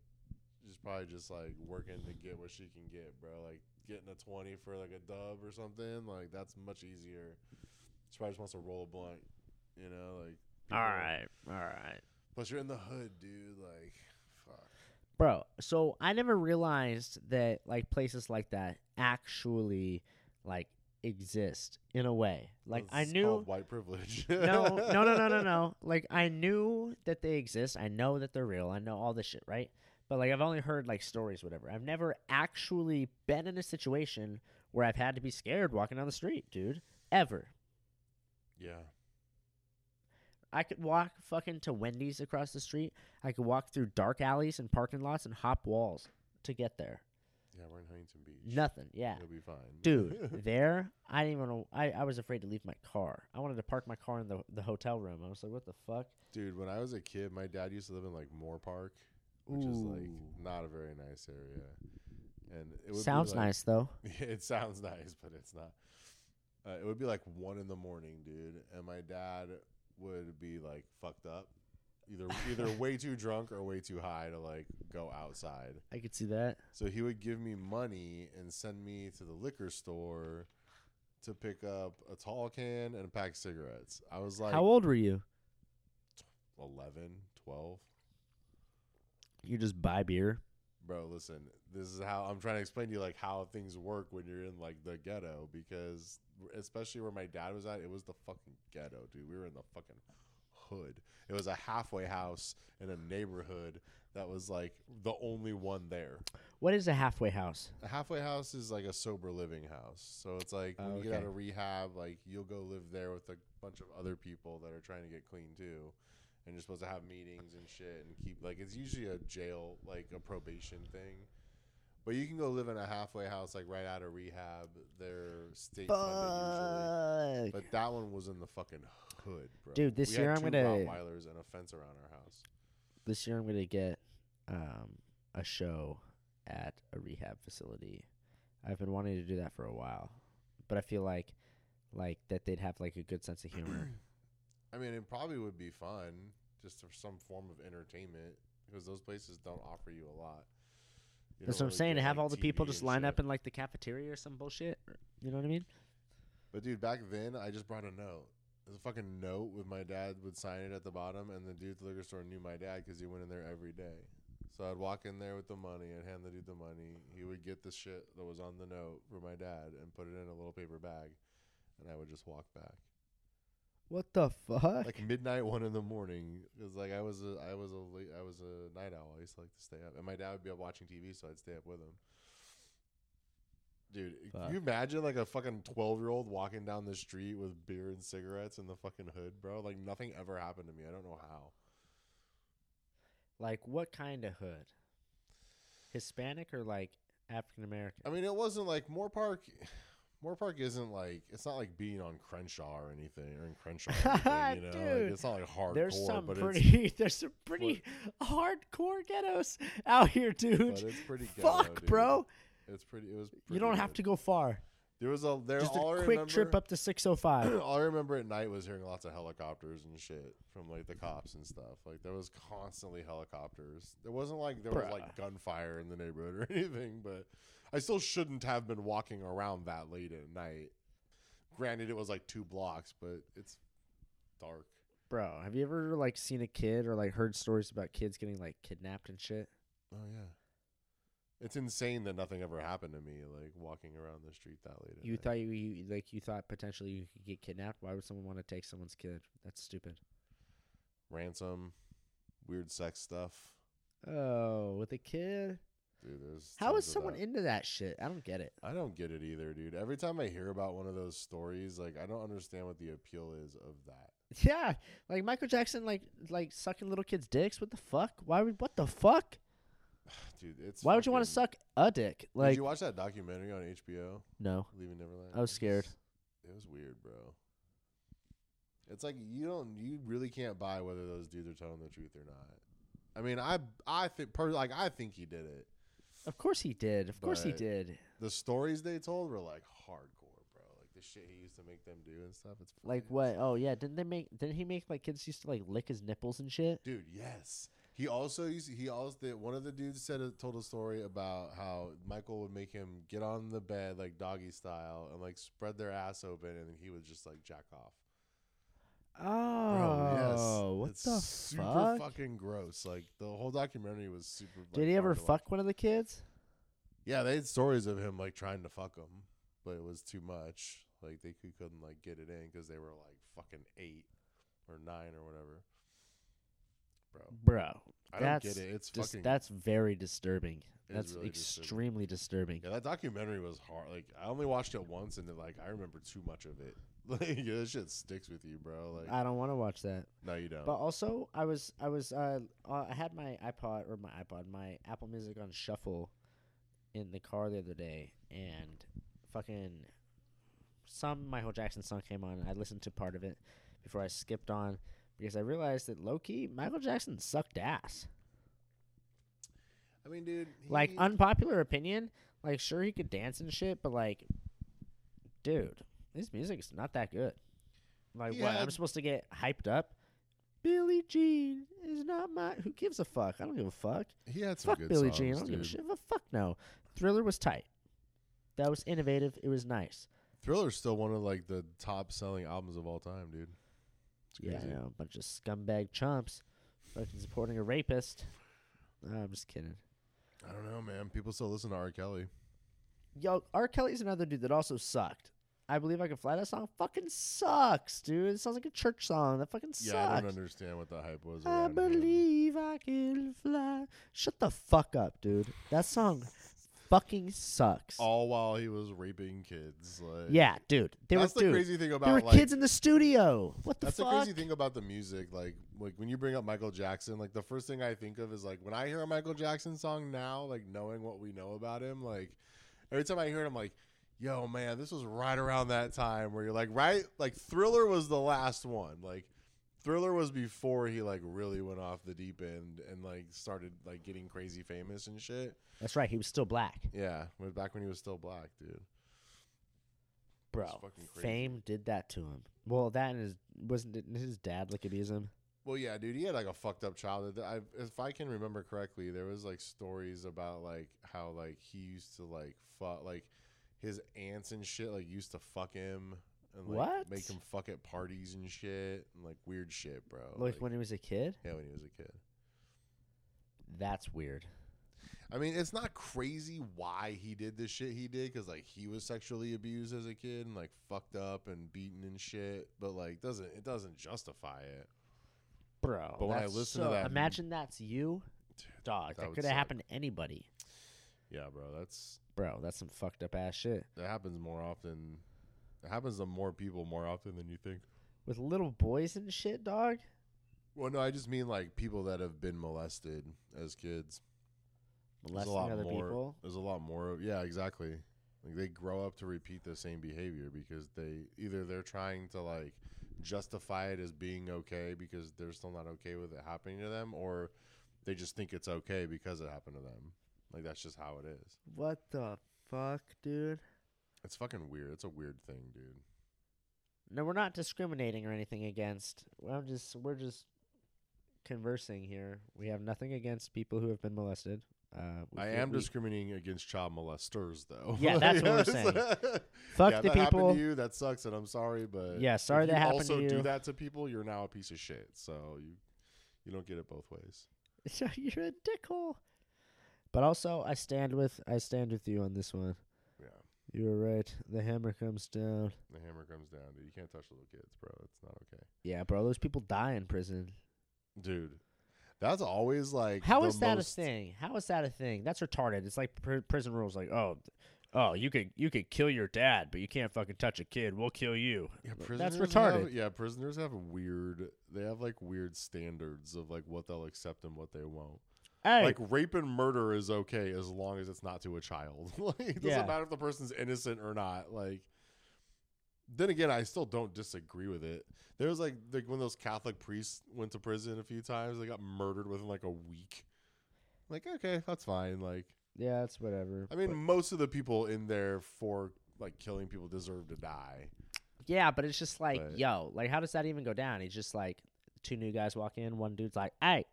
Speaker 2: She's probably just like working to get what she can get, bro. Like getting a twenty for like a dub or something. Like that's much easier. She probably just wants to roll a blunt, you know. Like
Speaker 1: All
Speaker 2: people-
Speaker 1: right, all right.
Speaker 2: Plus, you're in the hood, dude. Like, fuck.
Speaker 1: Bro, so I never realized that like places like that actually like exist in a way. Like I knew
Speaker 2: white privilege.
Speaker 1: no, no, no, no, no, no. Like I knew that they exist. I know that they're real. I know all this shit, right? But like I've only heard like stories, whatever. I've never actually been in a situation where I've had to be scared walking down the street, dude. Ever.
Speaker 2: Yeah.
Speaker 1: I could walk fucking to Wendy's across the street. I could walk through dark alleys and parking lots and hop walls to get there.
Speaker 2: Yeah, we're in Huntington Beach.
Speaker 1: Nothing. Yeah.
Speaker 2: You'll be fine.
Speaker 1: Dude, there, I didn't even. I, I was afraid to leave my car. I wanted to park my car in the, the hotel room. I was like, what the fuck?
Speaker 2: Dude, when I was a kid, my dad used to live in like Moore Park, which is like not a very nice area. And it
Speaker 1: Sounds
Speaker 2: like-
Speaker 1: nice, though.
Speaker 2: Yeah, it sounds nice, but it's not. Uh, it would be like one in the morning, dude, and my dad would be like fucked up, either either way too drunk or way too high to like go outside.
Speaker 1: I could see that.
Speaker 2: So he would give me money and send me to the liquor store to pick up a tall can and a pack of cigarettes. I was like
Speaker 1: How old were you?
Speaker 2: 11, 12.
Speaker 1: You just buy beer.
Speaker 2: Bro, listen, this is how I'm trying to explain to you like how things work when you're in like the ghetto because especially where my dad was at, it was the fucking ghetto, dude. We were in the fucking hood. It was a halfway house in a neighborhood that was like the only one there.
Speaker 1: What is a halfway house?
Speaker 2: A halfway house is like a sober living house. So it's like when
Speaker 1: Oh,
Speaker 2: you get out of rehab, like you'll go live there with a bunch of other people that are trying to get clean too. And you're supposed to have meetings and shit and keep like it's usually a jail like a probation thing. But you can go live in a halfway house like right out of rehab. They're state funded usually. But that one was in the fucking hood, bro.
Speaker 1: Dude, this
Speaker 2: We had
Speaker 1: year I'm
Speaker 2: two
Speaker 1: gonna-
Speaker 2: Rottweilers and a fence around our house.
Speaker 1: This year I'm gonna get um, a show at a rehab facility. I've been wanting to do that for a while, but I feel like like that they'd have like a good sense of humor.
Speaker 2: I mean, it probably would be fun just for some form of entertainment because those places don't offer you a lot. You
Speaker 1: That's what I'm saying. To have
Speaker 2: like,
Speaker 1: all the people
Speaker 2: TV
Speaker 1: just line
Speaker 2: shit.
Speaker 1: up in like the cafeteria or some bullshit. You know what I mean?
Speaker 2: But dude, back then I just brought a note. There's a fucking note with my dad would sign it at the bottom, and the dude at the liquor store knew my dad because he went in there every day. So I'd walk in there with the money, I'd hand the dude the money. He would get the shit that was on the note for my dad and put it in a little paper bag, and I would just walk back.
Speaker 1: What the fuck?
Speaker 2: like midnight, one in the morning. Because like I was a, I was a, late, I was a night owl. I used to like to stay up, and my dad would be up watching TV, so I'd stay up with him. Dude,
Speaker 1: Fuck.
Speaker 2: can you imagine like a fucking twelve year old walking down the street with beer and cigarettes in the fucking hood, bro? Like nothing ever happened to me. I don't know how.
Speaker 1: like what kind of hood? Hispanic or like African American?
Speaker 2: I mean, it wasn't like Moore Park. Moore Park isn't like it's not like being on Crenshaw or anything or in Crenshaw. Or anything, you know,
Speaker 1: Dude,
Speaker 2: like, it's not like hardcore.
Speaker 1: There's some pretty there's some pretty hardcore ghettos out here, dude.
Speaker 2: but it's pretty ghetto,
Speaker 1: Fuck,
Speaker 2: dude.
Speaker 1: bro.
Speaker 2: It's pretty. It was. Pretty You
Speaker 1: don't have to go far.
Speaker 2: There was a there.
Speaker 1: Just a quick trip up to 605.
Speaker 2: all I remember at night was hearing lots of helicopters and shit from like the cops and stuff. Like there was constantly helicopters. There wasn't like there was like gunfire in the neighborhood or anything, but I still shouldn't have been walking around that late at night. Granted, it was like two blocks, but it's dark.
Speaker 1: Bro, have you ever like seen a kid or like heard stories about kids getting like kidnapped and shit?
Speaker 2: Oh yeah, it's insane that nothing ever happened to me. Like walking around the street that late.
Speaker 1: You
Speaker 2: night.
Speaker 1: thought you, you like you thought potentially you could get kidnapped? Why would someone want to take someone's kid? That's stupid.
Speaker 2: ransom, weird sex stuff.
Speaker 1: Oh, with a kid?
Speaker 2: Dude, there's
Speaker 1: How is someone
Speaker 2: that.
Speaker 1: into that shit? I don't get it.
Speaker 2: I don't get it either, dude. Every time I hear about one of those stories, like I don't understand what the appeal is of that.
Speaker 1: Yeah, like Michael Jackson, like like sucking little kids' dicks. What the fuck? Why would what the fuck?
Speaker 2: Dude, it's
Speaker 1: Why would you want to
Speaker 2: fucking-
Speaker 1: suck a dick?
Speaker 2: Did
Speaker 1: Like
Speaker 2: you watch that documentary on HBO,
Speaker 1: no,
Speaker 2: Leaving Neverland?
Speaker 1: I was scared.
Speaker 2: It was weird, bro. It's like you don't, you really can't buy whether those dudes are telling the truth or not. I mean, I, I think, per, like, I think he did it.
Speaker 1: of course he did. Of course he
Speaker 2: But-
Speaker 1: did.
Speaker 2: The stories they told were like hardcore, bro. Like the shit he used to make them do and stuff. It's
Speaker 1: Like
Speaker 2: fucking
Speaker 1: what? Oh yeah, didn't they make? Didn't he make like kids used to like lick his nipples and shit?
Speaker 2: dude? Yes, He also used, he also did, one of the dudes said a, told a story about how Michael would make him get on the bed like doggy style and like spread their ass open and then he would just like jack off.
Speaker 1: Oh, yes, what
Speaker 2: it's
Speaker 1: the
Speaker 2: super
Speaker 1: fuck?
Speaker 2: fucking gross. Like the whole documentary was super. like,
Speaker 1: Did he ever
Speaker 2: watch.
Speaker 1: fuck one of the kids?
Speaker 2: Yeah, they had stories of him like trying to fuck them, but it was too much. Like they could, couldn't like get it in because they were like fucking eight or nine or whatever. Bro,
Speaker 1: Bro,
Speaker 2: I don't get
Speaker 1: That's
Speaker 2: it. It's
Speaker 1: dis-
Speaker 2: fucking.
Speaker 1: that's very disturbing. That's
Speaker 2: really disturbing.
Speaker 1: extremely disturbing.
Speaker 2: yeah, that documentary was hard. Like I only watched it once, and then, like I remember too much of it. Like yeah, that shit sticks with you, bro. Like
Speaker 1: I don't want to watch that.
Speaker 2: no, you don't.
Speaker 1: But also, I was I was uh, uh I had my iPod or my iPod, my Apple Music on shuffle in the car the other day, and fucking some Michael Jackson song came on. and I listened to part of it before I skipped on because I realized that low key Michael Jackson sucked ass.
Speaker 2: I mean, dude,
Speaker 1: Like unpopular opinion, like sure he could dance and shit, but like, dude, his music's not that good. Like
Speaker 2: He
Speaker 1: what? I'm supposed to get hyped up? Billie Jean is not my. Who gives a fuck? I don't give a fuck.
Speaker 2: he had some
Speaker 1: Fuck
Speaker 2: good
Speaker 1: Billie
Speaker 2: songs,
Speaker 1: Jean. I don't give a shit. But fuck no. Thriller was tight. That was innovative. It was nice.
Speaker 2: Thriller's still one of like the top selling albums of all time, dude.
Speaker 1: Yeah. I know. A bunch of scumbag chumps, fucking supporting a rapist. No, I'm just kidding.
Speaker 2: I don't know, man. People still listen to R. Kelly.
Speaker 1: Yo, R. Kelly's another dude that also sucked. I believe I can fly. That song fucking sucks, dude. It sounds like a church song. That fucking sucks.
Speaker 2: Yeah, I don't understand what the hype was.
Speaker 1: I
Speaker 2: around him.
Speaker 1: believe I can fly. Shut the fuck up, dude. That song fucking sucks.
Speaker 2: All while he was raping kids. Like,
Speaker 1: yeah, dude. They
Speaker 2: that's
Speaker 1: were
Speaker 2: the
Speaker 1: dude.
Speaker 2: crazy thing about
Speaker 1: There were
Speaker 2: like
Speaker 1: kids in the studio. What the
Speaker 2: that's
Speaker 1: fuck?
Speaker 2: the crazy thing about the music. Like like when you bring up Michael Jackson, like the first thing I think of is like when I hear a Michael Jackson song now, like knowing what we know about him, like every time I hear it, I'm like, yo man, this was right around that time where you're like, right, like Thriller was the last one, like. Thriller was before he like really went off the deep end and like started like getting crazy famous and shit.
Speaker 1: That's right. He was still black,
Speaker 2: Yeah, was back when he was still black, dude.
Speaker 1: bro.
Speaker 2: fucking crazy.
Speaker 1: Fame did that to him. Well, that and his wasn't didn't his dad like abuse him.
Speaker 2: Well, yeah, dude, he had like a fucked up childhood. I, if I can remember correctly, there was like stories about like how like he used to like fuck like his aunts and shit like used to fuck him and like
Speaker 1: What?
Speaker 2: make him fuck at parties and shit and like weird shit, bro.
Speaker 1: Like when he was a kid.
Speaker 2: yeah, when he was a kid.
Speaker 1: That's weird.
Speaker 2: I mean, it's not crazy why he did this shit he did because like he was sexually abused as a kid and like fucked up and beaten and shit, but like doesn't it doesn't justify it.
Speaker 1: Bro,
Speaker 2: But when I
Speaker 1: that's
Speaker 2: listen to
Speaker 1: so-
Speaker 2: that-
Speaker 1: imagine that's you, dog.
Speaker 2: that
Speaker 1: That,
Speaker 2: would
Speaker 1: could have
Speaker 2: suck.
Speaker 1: happened to anybody,
Speaker 2: yeah, bro, that's
Speaker 1: bro. That's some fucked up ass shit.
Speaker 2: that happens more often. It happens to more people more often than you think.
Speaker 1: With little boys and shit, dog.
Speaker 2: Well, no, I just mean like people that have been molested as kids. There's a
Speaker 1: Molesting
Speaker 2: lot
Speaker 1: other
Speaker 2: more.
Speaker 1: people.
Speaker 2: There's a lot more of yeah, exactly. Like they grow up to repeat the same behavior because they either they're trying to like justify it as being okay because they're still not okay with it happening to them, or they just think it's okay because it happened to them. Like that's just how it is.
Speaker 1: What the fuck, dude?
Speaker 2: It's fucking weird. It's a weird thing, dude.
Speaker 1: No, we're not discriminating or anything against. I'm just we're just conversing here. We have nothing against people who have been molested. Uh, we
Speaker 2: I am
Speaker 1: we-
Speaker 2: discriminating against child molesters, though.
Speaker 1: Yeah, that's what we're saying.
Speaker 2: yeah,
Speaker 1: Fuck the
Speaker 2: that happened
Speaker 1: people.
Speaker 2: to you. That sucks, and I'm sorry, but
Speaker 1: Yeah, sorry
Speaker 2: if
Speaker 1: that
Speaker 2: you
Speaker 1: happened
Speaker 2: also
Speaker 1: to
Speaker 2: do
Speaker 1: you.
Speaker 2: that to people, you're now a piece of shit. So you you don't get it both ways.
Speaker 1: You're a dickhole. But also, I stand with I stand with you on this one. You were right. The hammer comes down.
Speaker 2: the hammer comes down, dude. You can't touch little kids, bro. It's not okay,
Speaker 1: Yeah, bro. Those people die in prison.
Speaker 2: dude. That's always like
Speaker 1: How is that a thing? How is that a thing? That's retarded. It's like pr- prison rules. Like, oh, oh, you could you could kill your dad, but you can't fucking touch a kid. We'll kill you.
Speaker 2: Yeah,
Speaker 1: That's retarded.
Speaker 2: Have, yeah, prisoners have weird. They have like weird standards of like what they'll accept and what they won't.
Speaker 1: Hey,
Speaker 2: Like rape and murder is okay as long as it's not to a child. like it doesn't
Speaker 1: Yeah.
Speaker 2: matter if the person's innocent or not. Like then again, I still don't disagree with it. There was like like when those Catholic priests went to prison a few times, they got murdered within like a week. Like okay, that's fine. Like
Speaker 1: yeah, it's whatever.
Speaker 2: I mean,
Speaker 1: but-
Speaker 2: most of the people in there for like killing people deserve to die.
Speaker 1: yeah, but it's just like,
Speaker 2: but-
Speaker 1: yo, like, how does that even go down? He's just like, two new guys walk in. One dude's like, hey,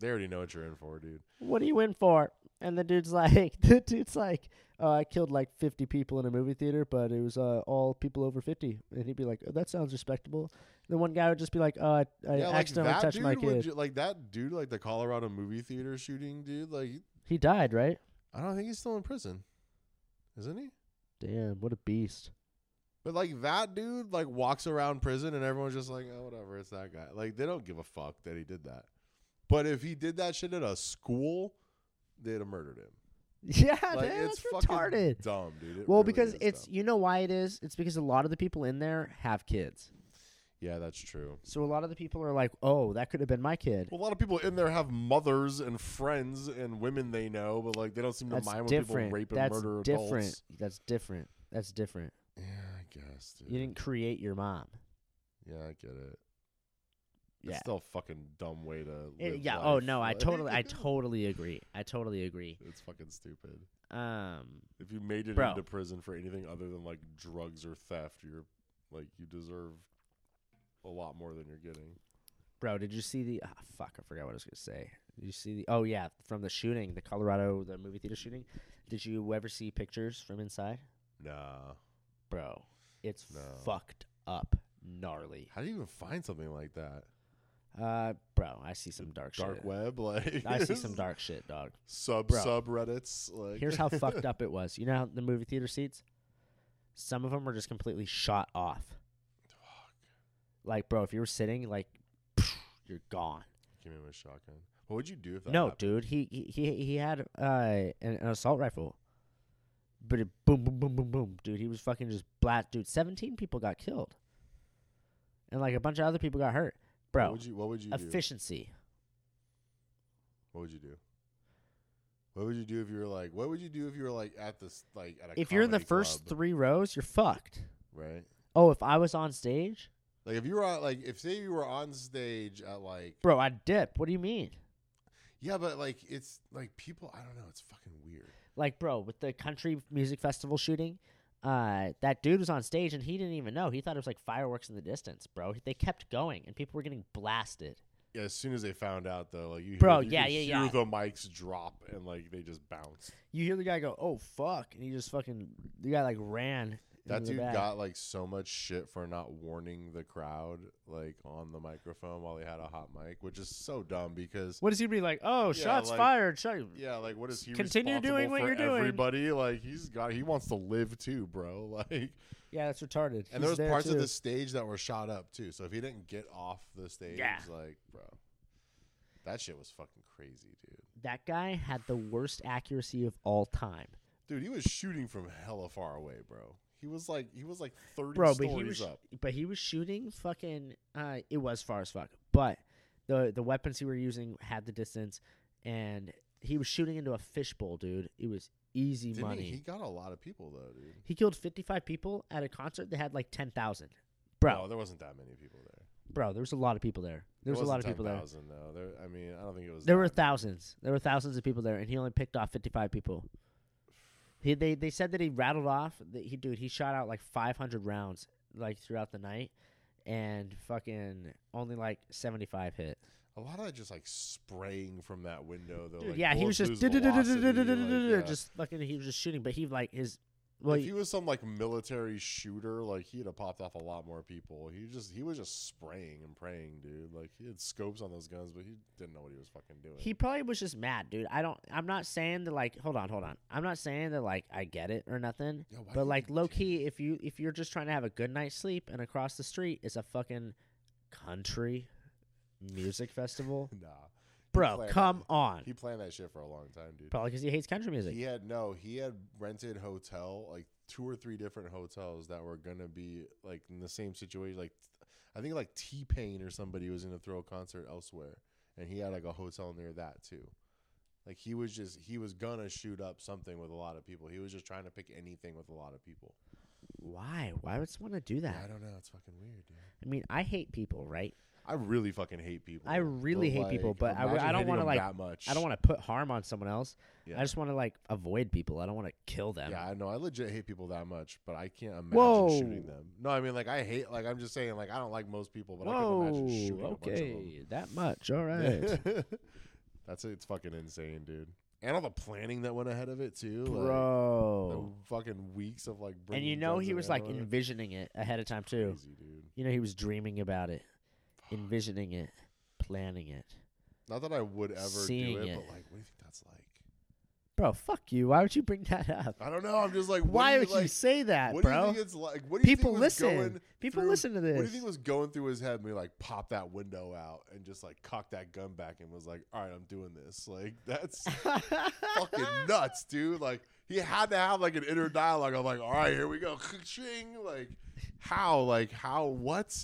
Speaker 2: They already know what you're in for, dude.
Speaker 1: What are you in for? And the dude's like, the dude's like, oh, I killed like 50 people in a movie theater, but it was uh, all people over 50. And he'd be like, oh, that sounds respectable. Then one guy would just be like, oh, I, I
Speaker 2: yeah,
Speaker 1: accidentally
Speaker 2: that
Speaker 1: touched my kid.
Speaker 2: ju- like that dude, like the Colorado movie theater shooting dude. Like
Speaker 1: he died, right?
Speaker 2: I don't think he's still in prison, isn't he?
Speaker 1: Damn, what a beast.
Speaker 2: But like that dude, like walks around prison, and everyone's just like, oh, whatever, it's that guy. Like they don't give a fuck that he did that. But if he did that shit at a school, they'd have murdered him.
Speaker 1: Yeah,
Speaker 2: Like it's
Speaker 1: that's retarded.
Speaker 2: dumb, dude. It
Speaker 1: Well,
Speaker 2: really
Speaker 1: because it's
Speaker 2: dumb.
Speaker 1: you know why it is. It's because a lot of the people in there have kids.
Speaker 2: yeah, that's true.
Speaker 1: So a lot of the people are like, "Oh, that could have been my kid."
Speaker 2: Well, a lot of people in there have mothers and friends and women they know, but like they don't seem to
Speaker 1: That's
Speaker 2: mind when people rape and
Speaker 1: That's
Speaker 2: murder
Speaker 1: different.
Speaker 2: adults.
Speaker 1: That's different. That's different.
Speaker 2: Yeah, I guess. Dude.
Speaker 1: You didn't create your mom.
Speaker 2: Yeah, I get it. It's
Speaker 1: Yeah.
Speaker 2: still a fucking dumb way to.
Speaker 1: It-
Speaker 2: live
Speaker 1: yeah. Oh no, I totally, I totally agree. I totally agree.
Speaker 2: It's fucking stupid.
Speaker 1: Um,
Speaker 2: If you made it
Speaker 1: Bro.
Speaker 2: into prison for anything other than like drugs or theft, you're like you deserve a lot more than you're getting.
Speaker 1: bro, did you see the? Ah, fuck, I forgot what I was gonna say. Did you see the? Oh yeah, from the shooting, the Colorado, the movie theater shooting. Did you ever see pictures from inside,
Speaker 2: Nah.
Speaker 1: bro? It's
Speaker 2: No.
Speaker 1: fucked up, gnarly.
Speaker 2: How do you even find something like that?
Speaker 1: Uh, bro, I see some dark, shit.
Speaker 2: Dark
Speaker 1: shit.
Speaker 2: web, like
Speaker 1: I see some dark shit, dog.
Speaker 2: sub
Speaker 1: Bro.
Speaker 2: subreddits. Like
Speaker 1: Here's how fucked up it was. You know how the movie theater seats? Some of them were just completely shot off. Like, bro, if you were sitting, like, you're gone.
Speaker 2: Give me my shotgun. What would you do if that
Speaker 1: No,
Speaker 2: happened?
Speaker 1: dude, he he he, he had uh an, an assault rifle. But it boom boom boom boom boom, dude. He was fucking just blast, dude. Seventeen people got killed, and like a bunch of other people got hurt,
Speaker 2: What
Speaker 1: bro.
Speaker 2: would you What would you do?
Speaker 1: Efficiency.
Speaker 2: What would you do? What would you do if you were like? What would you do if you were like at this like at a
Speaker 1: If you're in the first
Speaker 2: club,
Speaker 1: three rows, you're fucked.
Speaker 2: right?
Speaker 1: Oh, if I was on stage,
Speaker 2: Like if you were on, like if say you were on stage at like
Speaker 1: bro, I'd dip. What do you mean?
Speaker 2: yeah, but like it's like people I don't know, it's fucking weird.
Speaker 1: like bro with the country music festival shooting uh that dude was on stage and he didn't even know he thought it was like fireworks in the distance bro they kept going and people were getting blasted
Speaker 2: Yeah, as soon as they found out though, like you,
Speaker 1: Bro,
Speaker 2: hear, you
Speaker 1: yeah, yeah,
Speaker 2: hear
Speaker 1: yeah.
Speaker 2: the mics drop and like they just bounce.
Speaker 1: you hear the guy go oh fuck and he just fucking the guy like ran
Speaker 2: That dude got like so much shit for not warning the crowd like on the microphone while he had a hot mic, which is so dumb because
Speaker 1: what is he be like oh
Speaker 2: Yeah,
Speaker 1: shots
Speaker 2: like-
Speaker 1: fired shot
Speaker 2: yeah, like what is he
Speaker 1: Continue doing what you're doing.
Speaker 2: Everybody like he's got he wants to live too, bro. Like
Speaker 1: yeah that's retarded
Speaker 2: and
Speaker 1: He's
Speaker 2: there was parts of the stage that were shot up too. So if he didn't get off the stage,
Speaker 1: Yeah.
Speaker 2: like bro, that shit was fucking crazy, dude.
Speaker 1: that guy had the worst accuracy of all time
Speaker 2: Dude, he was shooting from hella far away, bro. He was like he was like thirty
Speaker 1: bro but
Speaker 2: stories
Speaker 1: he was
Speaker 2: up.
Speaker 1: but he was shooting fucking uh it was far as fuck but the the weapons he were using had the distance and he was shooting into a fishbowl dude it was easy
Speaker 2: Didn't
Speaker 1: money
Speaker 2: he? He got a lot of people though, dude.
Speaker 1: He killed 55 people at a concert that had like 10,000. Bro,
Speaker 2: No, there wasn't that many people there.
Speaker 1: bro, there was a lot of people there. There was a lot of people there.
Speaker 2: 10,000, though. There, I mean, I don't think it was.
Speaker 1: There were
Speaker 2: many.
Speaker 1: thousands. There were thousands of people there, and he only picked off 55 people. He they they said that he rattled off. That he dude he shot out like 500 rounds like throughout the night, and fucking only like 75 hit.
Speaker 2: A lot of that just like spraying from that window, though.
Speaker 1: Dude,
Speaker 2: like,
Speaker 1: yeah, he was just
Speaker 2: velocity, like, yeah.
Speaker 1: just fucking. He was just shooting, but he like his. Well,
Speaker 2: if
Speaker 1: he-
Speaker 2: was some like military shooter, like he'd have popped off a lot more people. He just he was just spraying and praying, dude. Like he had scopes on those guns, but he didn't know what he was fucking doing.
Speaker 1: He probably was just mad, dude. I don't. I'm not saying that like. Hold on, hold on. I'm not saying that like I get it or nothing.
Speaker 2: Do
Speaker 1: But like low key, if you if you're just trying to have a good night's sleep and across the street is a fucking country music festival,
Speaker 2: nah,
Speaker 1: bro, come on.
Speaker 2: he planned that shit for a long time, dude.
Speaker 1: Probably because he hates country music.
Speaker 2: He had no. He had rented hotel like two or three different hotels that were gonna be like in the same situation. Like I think like T Pain or somebody was gonna throw a concert elsewhere, and he had like a hotel near that too. Like he was just he was gonna shoot up something with a lot of people. He was just trying to pick anything with a lot of people.
Speaker 1: Why? Why would someone want to do that?
Speaker 2: I don't know. It's fucking weird, dude.
Speaker 1: I mean, I hate people, right?
Speaker 2: I really fucking hate people.
Speaker 1: I really hate people, but I I don't wanna, like-
Speaker 2: that much.
Speaker 1: I don't want to put harm on someone else.
Speaker 2: Yeah.
Speaker 1: I just want to like avoid people. I don't want to kill them.
Speaker 2: Yeah, I know. I legit hate people that much, but I can't imagine
Speaker 1: Whoa.
Speaker 2: shooting them. No, I mean like I hate like I'm just saying like I don't like most people, but I
Speaker 1: can't
Speaker 2: imagine shooting a bunch of them.
Speaker 1: Okay, that much. All right.
Speaker 2: That's it's fucking insane, dude. And all the planning that went ahead of it too, like,
Speaker 1: Bro.
Speaker 2: the fucking weeks of like.
Speaker 1: and you know he was like envisioning it ahead of time too.
Speaker 2: Crazy, dude.
Speaker 1: You know he was dreaming about it, envisioning it, planning it.
Speaker 2: Not that I would ever
Speaker 1: Seeing
Speaker 2: do it,
Speaker 1: it.
Speaker 2: but like, what do you think that's like?
Speaker 1: Bro, fuck you. Why would you bring that up?
Speaker 2: I don't know. I'm just like, what
Speaker 1: Why
Speaker 2: do
Speaker 1: would
Speaker 2: you, like,
Speaker 1: say that,
Speaker 2: what do you
Speaker 1: bro?
Speaker 2: think it's like? What do you
Speaker 1: People
Speaker 2: think was
Speaker 1: listen.
Speaker 2: Going
Speaker 1: People
Speaker 2: through-
Speaker 1: listen to this.
Speaker 2: What do you think was going through his head when he like popped that window out and just like cocked that gun back and was like, "All right, I'm doing this." Like that's fucking nuts, dude. Like he had to have like an inner dialogue. I'm like, "All right, here we go." Ching. Like how? Like how? What?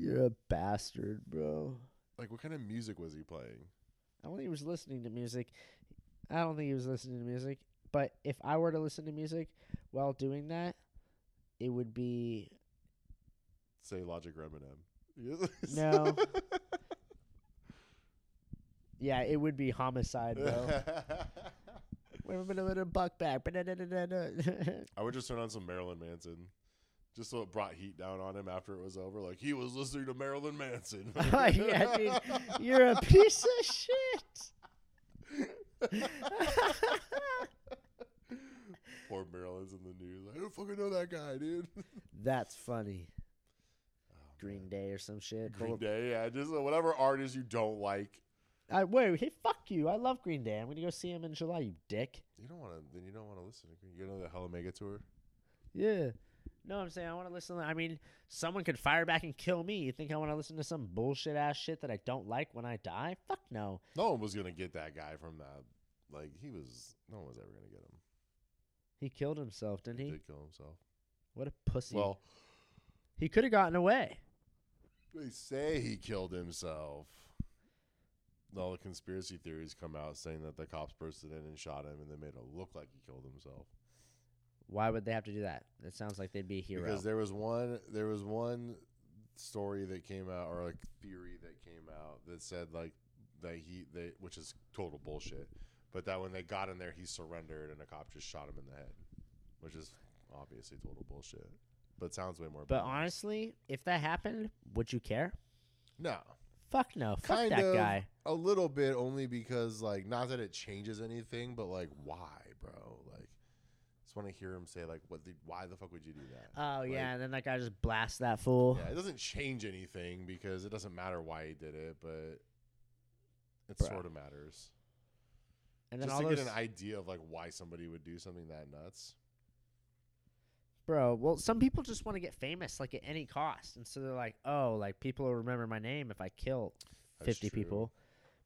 Speaker 1: You're a bastard, bro.
Speaker 2: Like what kind of music was he playing?
Speaker 1: I don't think he was listening to music. I don't think he was listening to music. But if I were to listen to music while doing that, it would be
Speaker 2: Say Logic or Eminem.
Speaker 1: No. yeah, it would be homicide, bro. Wait a minute, little buck back.
Speaker 2: I would just turn on some Marilyn Manson. Just so it brought heat down on him after it was over. Like he was listening to Marilyn Manson.
Speaker 1: Oh, yeah, dude, you're a piece of shit.
Speaker 2: Poor Marilyn's in the news. I don't fucking know that guy, dude.
Speaker 1: That's funny. Oh, Green Day or some shit.
Speaker 2: Green Day, yeah, just whatever artist you don't like.
Speaker 1: I, wait, hey, fuck you. I love Green Day. I'm gonna go see him in July. You dick.
Speaker 2: You don't want to. Then you don't want to listen to Green. You know the Hella Mega tour.
Speaker 1: Yeah. No, I'm saying I want to listen. To, I mean, someone could fire back and kill me. You think I want to listen to some bullshit ass shit that I don't like when I die? Fuck no.
Speaker 2: No one was gonna get that guy from that. Like he was. No one was ever gonna get him.
Speaker 1: He killed himself, didn't he?
Speaker 2: did kill himself.
Speaker 1: What a pussy.
Speaker 2: Well,
Speaker 1: he could have gotten away.
Speaker 2: they say he killed himself. All the conspiracy theories come out saying that the cops bursted in and shot him, and they made it look like he killed himself.
Speaker 1: Why would they have to do that? It sounds like they'd be a hero.
Speaker 2: Because there was one, there was one story that came out, or like theory that came out that said like that he, they, which is total bullshit, but that when they got in there, he surrendered and a cop just shot him in the head, which is obviously total bullshit. But sounds way more.
Speaker 1: but honestly, if that happened, would you care?
Speaker 2: no,
Speaker 1: Fuck no. Fuck
Speaker 2: kind
Speaker 1: that
Speaker 2: of
Speaker 1: guy.
Speaker 2: a little bit only because like not that it changes anything, but like why, bro? Like, just want to hear him say like, what? The, why the fuck would you do that?
Speaker 1: Oh
Speaker 2: Like,
Speaker 1: yeah, and then that guy just blasts that fool.
Speaker 2: Yeah, it doesn't change anything because it doesn't matter why he did it, but it
Speaker 1: Bruh.
Speaker 2: sort of matters.
Speaker 1: and then
Speaker 2: Just to get an idea of like why somebody would do something that nuts.
Speaker 1: bro. Well, some people just want to get famous, like at any cost, and so they're like, oh, like people will remember my name if I kill fifty people.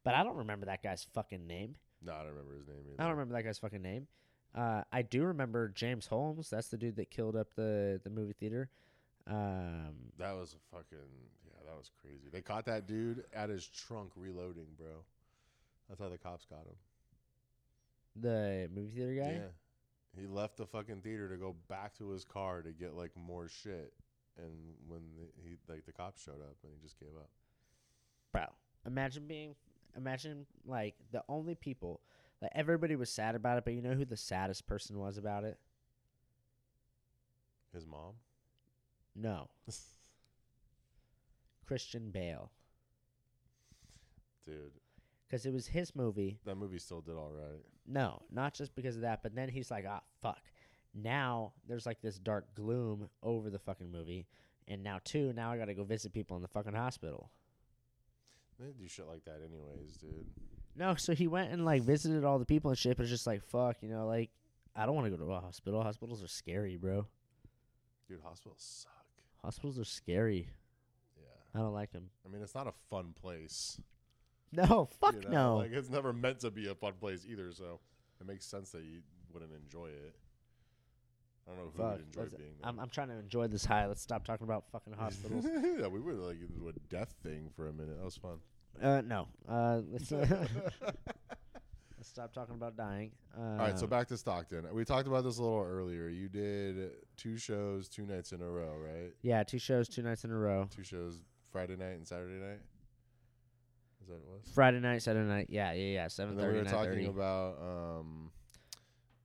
Speaker 1: But I don't remember that guy's fucking name.
Speaker 2: No, I don't remember his name either.
Speaker 1: I don't remember that guy's fucking name. Uh, I do remember James Holmes. That's the dude that killed up the the movie theater. Um,
Speaker 2: That was a fucking yeah, that was crazy. They caught that dude at his trunk reloading, bro. That's how the cops got him.
Speaker 1: the movie theater guy.
Speaker 2: Yeah. He left the fucking theater to go back to his car to get like more shit. And when the, he like the cops showed up and he just gave up.
Speaker 1: bro. Imagine being, imagine like the only people, like everybody was sad about it, but you know who the saddest person was about it?
Speaker 2: His mom?
Speaker 1: No, Christian Bale,
Speaker 2: Dude,
Speaker 1: because it was his movie.
Speaker 2: that movie still did all right.
Speaker 1: No, not just because of that, but then he's like, ah, fuck. Now there's like this dark gloom over the fucking movie, and now too, now I got to go visit people in the fucking hospital.
Speaker 2: They do shit like that anyways, dude.
Speaker 1: No, so he went and like visited all the people and shit, but it's just like fuck, you know, like I don't want to go to a hospital. Hospitals are scary, bro.
Speaker 2: Dude, hospitals suck.
Speaker 1: Hospitals are scary.
Speaker 2: Yeah.
Speaker 1: I don't like them.
Speaker 2: I mean, it's not a fun place.
Speaker 1: No, fuck
Speaker 2: you know?
Speaker 1: no.
Speaker 2: Like, it's never meant to be a fun place either, so it makes sense that you wouldn't enjoy it. I don't know who
Speaker 1: fuck.
Speaker 2: would enjoy
Speaker 1: Let's-
Speaker 2: being there.
Speaker 1: I'm I'm trying to enjoy this high. Let's stop talking about fucking hospitals.
Speaker 2: yeah, we were like into a death thing for a minute. That was fun.
Speaker 1: Uh, no. Uh, let's uh, let's stop talking about dying. Uh,
Speaker 2: All right, so back to Stockton. We talked about this a little earlier. You did two shows, two nights in a row, right?
Speaker 1: yeah, two shows, two nights in a row.
Speaker 2: Two shows, Friday night and Saturday night. Is that what it was?
Speaker 1: Friday night, Saturday night. Yeah, yeah, yeah. Seven
Speaker 2: And then we
Speaker 1: thirty,
Speaker 2: were
Speaker 1: nine
Speaker 2: talking
Speaker 1: thirty.
Speaker 2: about um,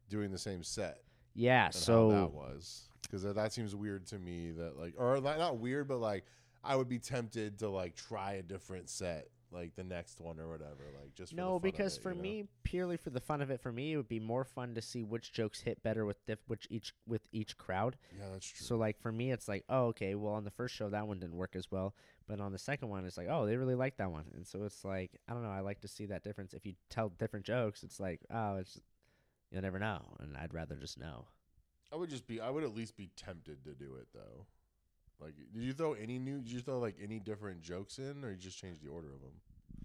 Speaker 2: doing the same set
Speaker 1: Yeah.
Speaker 2: and
Speaker 1: So
Speaker 2: how that was because that, that seems weird to me. That like, or not weird, but like, I would be tempted to like try a different set like the next one or whatever? Like just for the
Speaker 1: No, because
Speaker 2: it,
Speaker 1: for
Speaker 2: you know?
Speaker 1: me, purely for the fun of it, for me, it would be more fun to see which jokes hit better with diff- which each with each crowd.
Speaker 2: yeah, that's true.
Speaker 1: So like for me, it's like, oh, okay, well on the first show that one didn't work as well, but on the second one, it's like, oh, they really like that one, and so it's like, I don't know, I like to see that difference. If you tell different jokes, it's like, oh, it's you'll never know, and I'd rather just know.
Speaker 2: I would just be. I would at least be tempted to do it though. Like, did you throw any new? Did you throw like any different jokes in, or you just changed the order of them?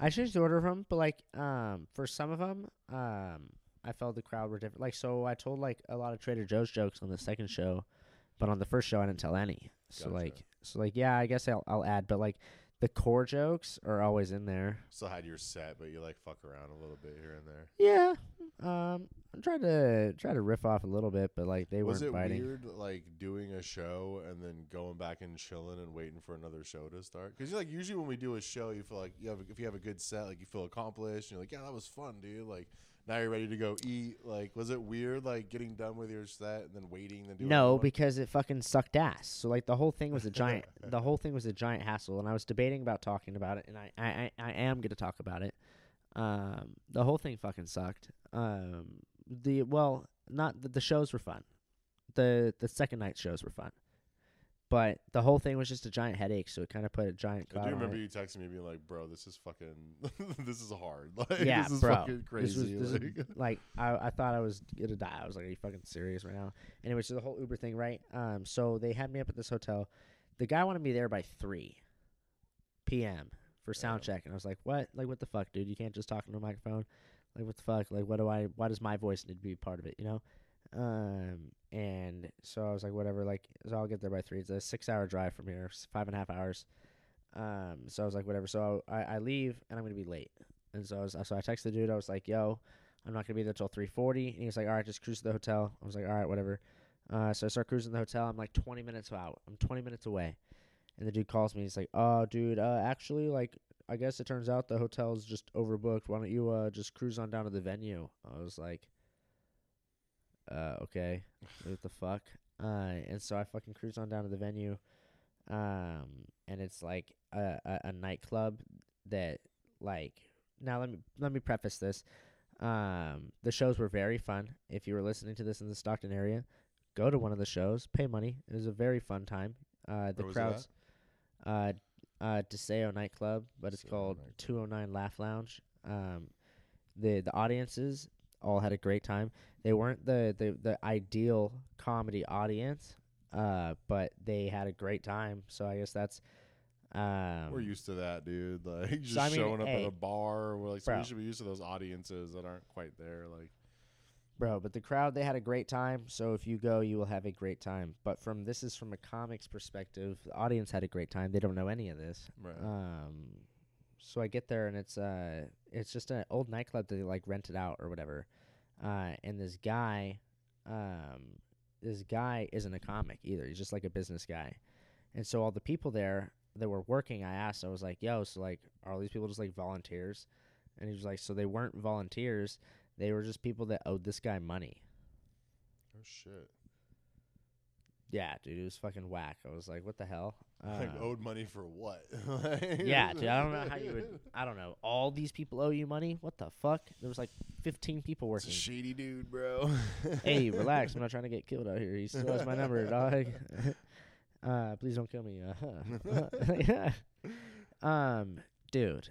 Speaker 1: I changed the order of them, but like um for some of them, um I felt the crowd were different. Like so, I told like a lot of Trader Joe's jokes on the second show, but on the first show I didn't tell any. So
Speaker 2: Gotcha.
Speaker 1: like so like yeah, I guess I'll I'll add, but like the core jokes are always in there.
Speaker 2: Still had your set, but you like fuck around a little bit here and there.
Speaker 1: Yeah. Um I tried to try to riff off a little bit, but like they
Speaker 2: Was
Speaker 1: weren't biting.
Speaker 2: Was it weird, like doing a show and then going back and chilling and waiting for another show to start? Because like usually when we do a show, you feel like you have if you have a good set, like you feel accomplished. And you're like, yeah, that was fun, dude. Like now you're ready to go eat. Like, was it weird, like getting done with your set and then waiting and doing?
Speaker 1: No, because it fucking sucked ass. So like the whole thing was a giant the whole thing was a giant hassle and I was debating about talking about it and I I, I, I am gonna talk about it. Um the whole thing fucking sucked. Um the well, not the, the shows were fun. The the second night shows were fun. But the whole thing was just a giant headache, so it kind of put a giant
Speaker 2: I do remember you texting me being like, "Bro, this is fucking, this is hard. Like,
Speaker 1: Yeah,
Speaker 2: this is
Speaker 1: bro.
Speaker 2: fucking
Speaker 1: This
Speaker 2: crazy."
Speaker 1: was, this
Speaker 2: like,
Speaker 1: like I, I thought I was gonna die. I was like, "Are you fucking serious right now?" Anyway, so the whole Uber thing, right? Um, so they had me up at this hotel. The guy wanted me there by three p.m. for sound
Speaker 2: Yeah.
Speaker 1: check, and I was like, "What? Like, what the fuck, dude? You can't just talk into a microphone. Like, what the fuck? Like, what do I? Why does my voice need to be part of it? You know?" Um, and so I was like, "Whatever. Like, so I'll get there by three. It's a six-hour drive from here, five and a half hours." Um, so I was like, "Whatever." So I, I leave, and I'm gonna be late. And so I was, so I texted the dude. I was like, "Yo." I'm not gonna be there till 3:40. And he was like, "All right, just cruise to the hotel." I was like, "All right, whatever." Uh, so I start cruising the hotel. I'm like 20 minutes out. I'm 20 minutes away, and the dude calls me. He's like, "Oh, dude, uh, actually, like, I guess it turns out the hotel's just overbooked. Why don't you uh just cruise on down to the venue?" I was like, "Uh, okay, what the fuck?" Uh, and so I fucking cruise on down to the venue, um, and it's like a, a, a nightclub that like. Now let me let me preface this. Um, the shows were very fun. If you were listening to this in the Stockton area, go to one of the shows. Pay money. It was a very fun time. Uh, the
Speaker 2: Where was it
Speaker 1: crowds, uh, uh, Deseo nightclub, but it's
Speaker 2: Deseo
Speaker 1: called
Speaker 2: nightclub.
Speaker 1: 209 Laugh Lounge. Um, the the audiences all had a great time. They weren't the the, the ideal comedy audience, uh, but they had a great time. So I guess that's. Um,
Speaker 2: We're used to that, dude. Like just
Speaker 1: So, I mean,
Speaker 2: showing up
Speaker 1: hey,
Speaker 2: at a bar. We're like, so we should be used to those audiences that aren't quite there. Like,
Speaker 1: Bro, but the crowd they had a great time. So if you go, you will have a great time. But from this is from a comics perspective, the audience had a great time. They don't know any of this.
Speaker 2: right?
Speaker 1: Um, so I get there and it's uh it's just an old nightclub that they like rented out or whatever. Uh, and this guy, um, this guy isn't a comic either. He's just like a business guy. And so all the people there that were working, I asked, I was like, "Yo, so like, are all these people just like volunteers?" And he was like, "So they weren't volunteers. They were just people that owed this guy money."
Speaker 2: oh shit!
Speaker 1: Yeah, dude, it was fucking whack. I was like, "What the hell?"
Speaker 2: like
Speaker 1: Um,
Speaker 2: owed money for what?
Speaker 1: Yeah, dude, I don't know how you would. I don't know. All these people owe you money. What the fuck? There was like 15 people working.
Speaker 2: shady dude, bro.
Speaker 1: hey, relax. I'm not trying to get killed out here. He still has my number, dog. uh, please don't kill me. Uh, um, dude.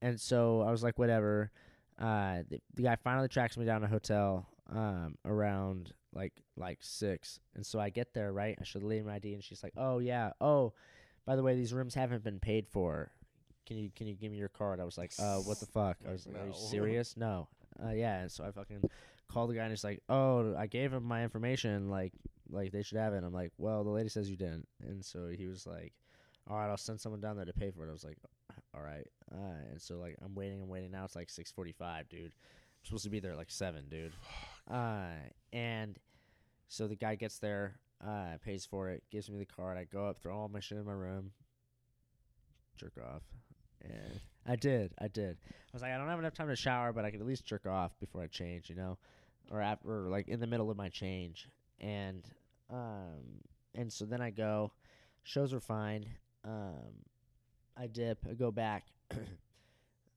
Speaker 1: And so I was like, whatever. Uh, the, the guy finally tracks me down to a hotel. Um, around like like six, and so I get there right. I the lady my ID, and she's like, "Oh yeah, oh, by the way, these rooms haven't been paid for. Can you can you give me your card?" I was like, "Uh, what the fuck?" I was like, "Are you serious?" No. Uh, yeah. And so I fucking called the guy, and he's like, "Oh, I gave him my information. Like, like they should have it." And I'm like, "Well, the lady says you didn't." And so he was like, "All right, I'll send someone down there to pay for it." I was like, "All right." Uh, and so like I'm waiting, I'm waiting. Now it's like 6:45, dude. I'm supposed to be there at like seven, dude. Uh, and so the guy gets there, uh, pays for it, gives me the card. I go up, throw all my shit in my room, jerk off. And I did, I did. I was like, I don't have enough time to shower, but I could at least jerk off before I change, you know, or after, or like in the middle of my change. And um, and so then I go. Shows are fine. Um, I dip. I go back.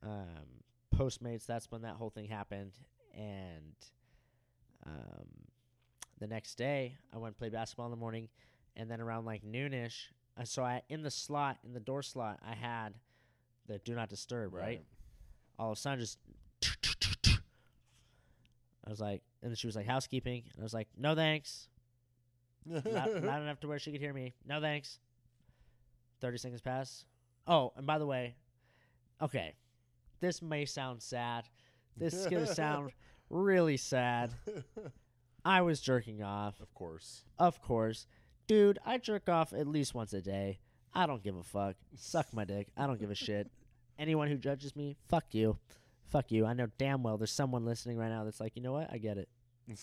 Speaker 1: Um, Postmates. That's when that whole thing happened, and um, the next day I went and played basketball in the morning, and then around like noonish, uh, so I in the slot in the door slot I had the do not disturb right. All of a sudden, just I was like, and then she was like housekeeping, and I was like, no thanks, not, not enough to where she could hear me. No thanks. Thirty seconds pass. Oh, and by the way, okay, this may sound sad. This is gonna sound really sad. I was jerking off.
Speaker 2: Of course.
Speaker 1: Of course. Dude, I jerk off at least once a day. I don't give a fuck. Suck my dick. I don't give a shit. Anyone who judges me, fuck you. Fuck you. I know damn well there's someone listening right now that's like, you know what? I get it.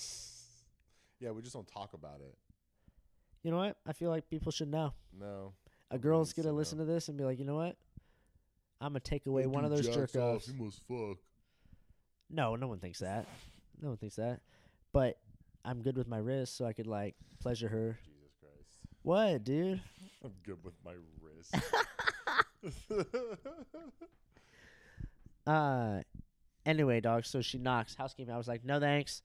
Speaker 2: yeah, we just don't talk about it.
Speaker 1: You know what? I feel like people should know.
Speaker 2: No.
Speaker 1: A girl's gonna
Speaker 2: to
Speaker 1: listen to this and be like, you know what? I'm gonna take away
Speaker 2: That
Speaker 1: one of those
Speaker 2: jacks
Speaker 1: jerk
Speaker 2: off,
Speaker 1: offs.
Speaker 2: He must fuck.
Speaker 1: No, no one thinks that. No one thinks that. But I'm good with my wrist, so I could like pleasure her.
Speaker 2: Jesus Christ.
Speaker 1: What, dude?
Speaker 2: I'm good with my wrist.
Speaker 1: Uh, anyway, dog. So she knocks housekeeping. I was like, no thanks,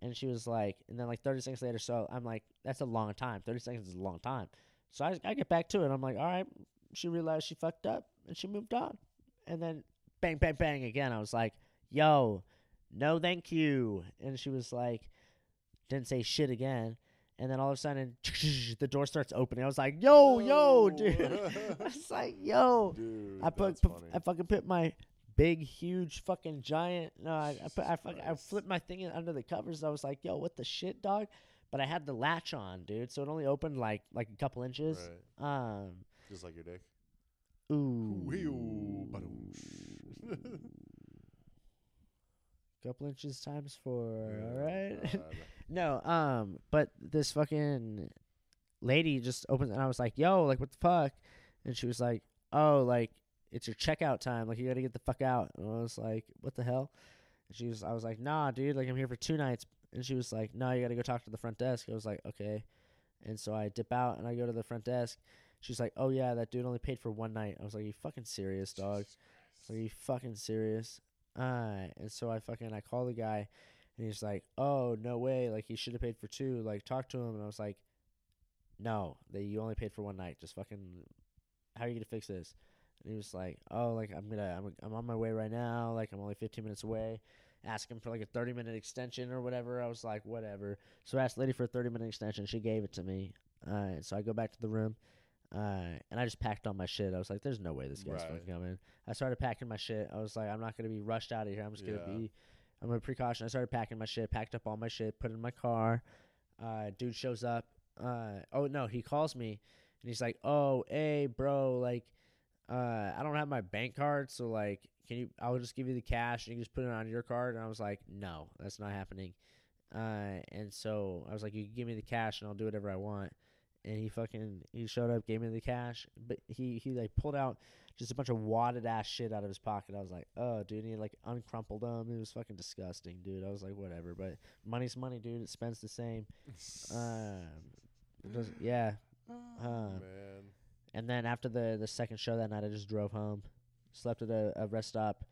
Speaker 1: and she was like, and then like 30 seconds later, so I'm like, that's a long time. 30 seconds is a long time. So I I get back to it. I'm like, all right. She realized she fucked up and she moved on, and then bang bang bang again. I was like, yo, no thank you, and she was like, didn't say shit again. And then all of a sudden, the door starts opening. I was like, "Yo, yo, dude!" I was like, "Yo,
Speaker 2: Dude,
Speaker 1: I put,
Speaker 2: that's
Speaker 1: put
Speaker 2: funny.
Speaker 1: I fucking put my big, huge, fucking giant. No, I, I put I I flipped my thing under the covers. I was like, "Yo, what the shit, dog?" But I had the latch on, dude, so it only opened like like a couple inches.
Speaker 2: Right.
Speaker 1: Um,
Speaker 2: Just like your dick.
Speaker 1: ooh, couple inches times four. All right.
Speaker 2: God.
Speaker 1: No, um, but this fucking lady just opens and I was like, "Yo, like what the fuck?" And she was like, "Oh, like it's your checkout time. Like you got to get the fuck out." And I was like, "What the hell?" And she was I was like, "Nah, dude, like I'm here for two nights." And she was like, "No, you got to go talk to the front desk." I was like, "Okay." And so I dip out and I go to the front desk. She's like, "Oh yeah, that dude only paid for one night." I was like, "You fucking serious, dog?" Are you fucking serious? Uh, and so I fucking I call the guy, and he's like, "Oh no way! Like he should have paid for two. Like talk to him." And I was like, "No, that you only paid for one night. Just fucking, how are you gonna fix this?" And he was like, "Oh, like I'm gonna I'm I'm on my way right now. Like I'm only 15 minutes away." Ask him for like a 30 minute extension or whatever. I was like, whatever. So I asked the lady for a 30 minute extension. She gave it to me. Uh, so I go back to the room. Uh, and I just packed all my shit. I was like, "There's no way this guy's
Speaker 2: Right.
Speaker 1: fucking coming." I started packing my shit. I was like, "I'm not gonna be rushed out of here. I'm just gonna be, I'm a precaution." I started packing my shit, packed up all my shit, put it in my car. Uh, dude shows up. Uh, oh no, he calls me, and he's like, "Oh, hey, bro, like, uh, I don't have my bank card, so like, can you? I'll just give you the cash, and you just put it on your card." And I was like, "No, that's not happening." Uh, and so I was like, "You can give me the cash, and I'll do whatever I want." And he fucking he showed up, gave me the cash, but he he like pulled out just a bunch of wadded ass shit out of his pocket. I was like, "Oh, dude," he like uncrumpled them. It was fucking disgusting, dude. I was like, "Whatever," but money's money, dude. It spends the same. Um, yeah.
Speaker 2: Oh,
Speaker 1: uh,
Speaker 2: man.
Speaker 1: And then after the the second show that night, I just drove home, slept at a, a rest stop,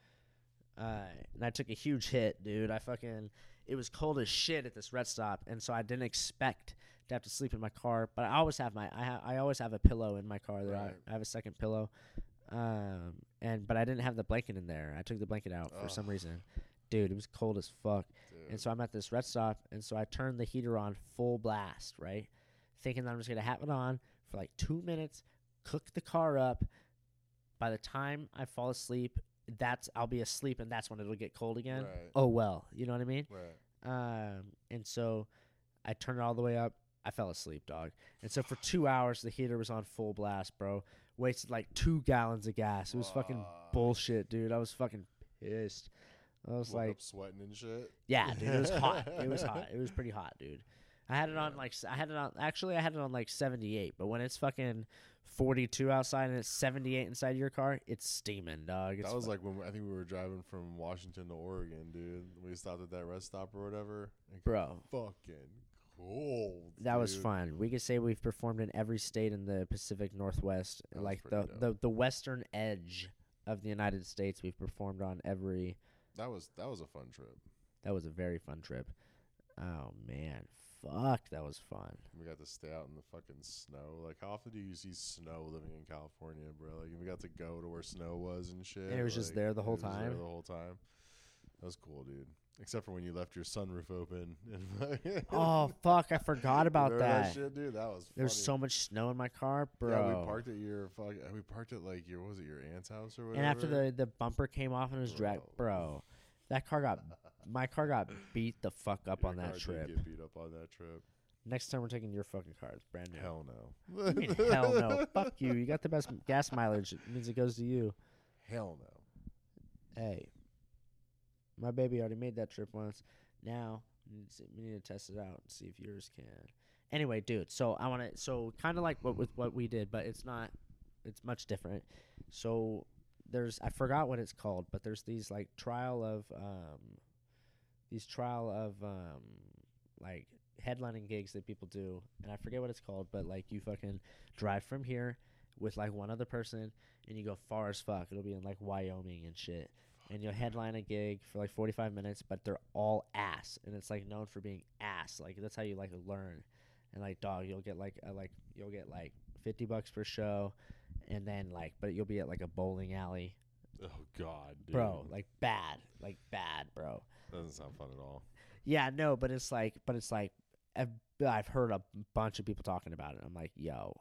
Speaker 1: uh, and I took a huge hit, dude. I fucking it was cold as shit at this rest stop, and so I didn't expect to have to sleep in my car. But I always have my I ha- I always have a pillow in my car. There,
Speaker 2: Right.
Speaker 1: I, I have a second pillow, um, and but I didn't have the blanket in there. I took the blanket out for some reason. Dude, it was cold as fuck.
Speaker 2: Dude.
Speaker 1: And so I'm at this rest stop, and so I turn the heater on full blast, right? Thinking that I'm just gonna have it on for like two minutes, cook the car up. By the time I fall asleep, that's I'll be asleep, and that's when it'll get cold again.
Speaker 2: Right.
Speaker 1: Oh well, you know what I mean?
Speaker 2: Right.
Speaker 1: Um, and so I turn it all the way up. I fell asleep, dog. And so for two hours, the heater was on full blast, bro. Wasted like two gallons of gas. It was fucking bullshit, dude. I was fucking pissed. I was
Speaker 2: Woke
Speaker 1: like,
Speaker 2: sweating and shit.
Speaker 1: yeah, dude, it was hot. It was hot. It was pretty hot, dude. I had it on like I had it on. Actually, I had it on like seventy eight. But when it's fucking forty two outside and it's seventy eight inside your car, it's steaming, dog. It's
Speaker 2: that was
Speaker 1: fu-
Speaker 2: like when we- I think we were driving from Washington to Oregon, dude. We stopped at that rest stop or whatever.
Speaker 1: bro.
Speaker 2: Fucking cold.
Speaker 1: That was fun. We could say we've performed in every state in the Pacific Northwest,
Speaker 2: That
Speaker 1: like the,
Speaker 2: dope.
Speaker 1: the the western edge of the United States. We've performed on every.
Speaker 2: That was that was a fun trip.
Speaker 1: That was a very fun trip. Oh man, fuck, that was fun.
Speaker 2: We got to stay out in the fucking snow. Like, how often do you see snow living in California, bro? Like, we got to go to where snow was and shit.
Speaker 1: And it was just there the
Speaker 2: it
Speaker 1: whole time?
Speaker 2: the whole time. That was cool, dude. Except for when you left your sunroof open.
Speaker 1: Oh fuck, I forgot about
Speaker 2: Remember
Speaker 1: that.
Speaker 2: shit, dude. That was.
Speaker 1: There's
Speaker 2: funny.
Speaker 1: so much snow in my car, bro.
Speaker 2: Yeah, we parked at your fuck. We parked at like your what was it your aunt's house or whatever.
Speaker 1: and after the the bumper came off and was dragged,
Speaker 2: Bro. Oh.
Speaker 1: bro. That car got my car got beat the fuck up
Speaker 2: Your
Speaker 1: on that trip.
Speaker 2: Get beat up on that trip.
Speaker 1: Next time we're taking your fucking car. It's brand new.
Speaker 2: Hell no.
Speaker 1: I mean, hell no. Fuck you. You got the best gas mileage. It means it goes to you.
Speaker 2: Hell no.
Speaker 1: Hey, my baby already made that trip once. Now we need to, test it out and see if yours can. Anyway, dude. So I want to. So kind of like what with what we did, but it's not. It's much different. So there's I forgot what it's called, but there's these like trial of um, these trial of um, like headlining gigs that people do, and I forget what it's called, but like you fucking drive from here with like one other person, and you go far as fuck. It'll be in like Wyoming and shit, and you'll headline a gig for like 45 minutes, but they're all ass, and it's like known for being ass. Like that's how you like learn, and like dog, you'll get like a, like you'll get like 50 bucks per show, and then like, but you'll be at like a bowling alley,
Speaker 2: Oh God, dude.
Speaker 1: bro, like bad, like bad, bro.
Speaker 2: doesn't sound fun at all.
Speaker 1: Yeah, no, but it's like, but it's like, I've, I've heard a bunch of people talking about it. I'm like, yo,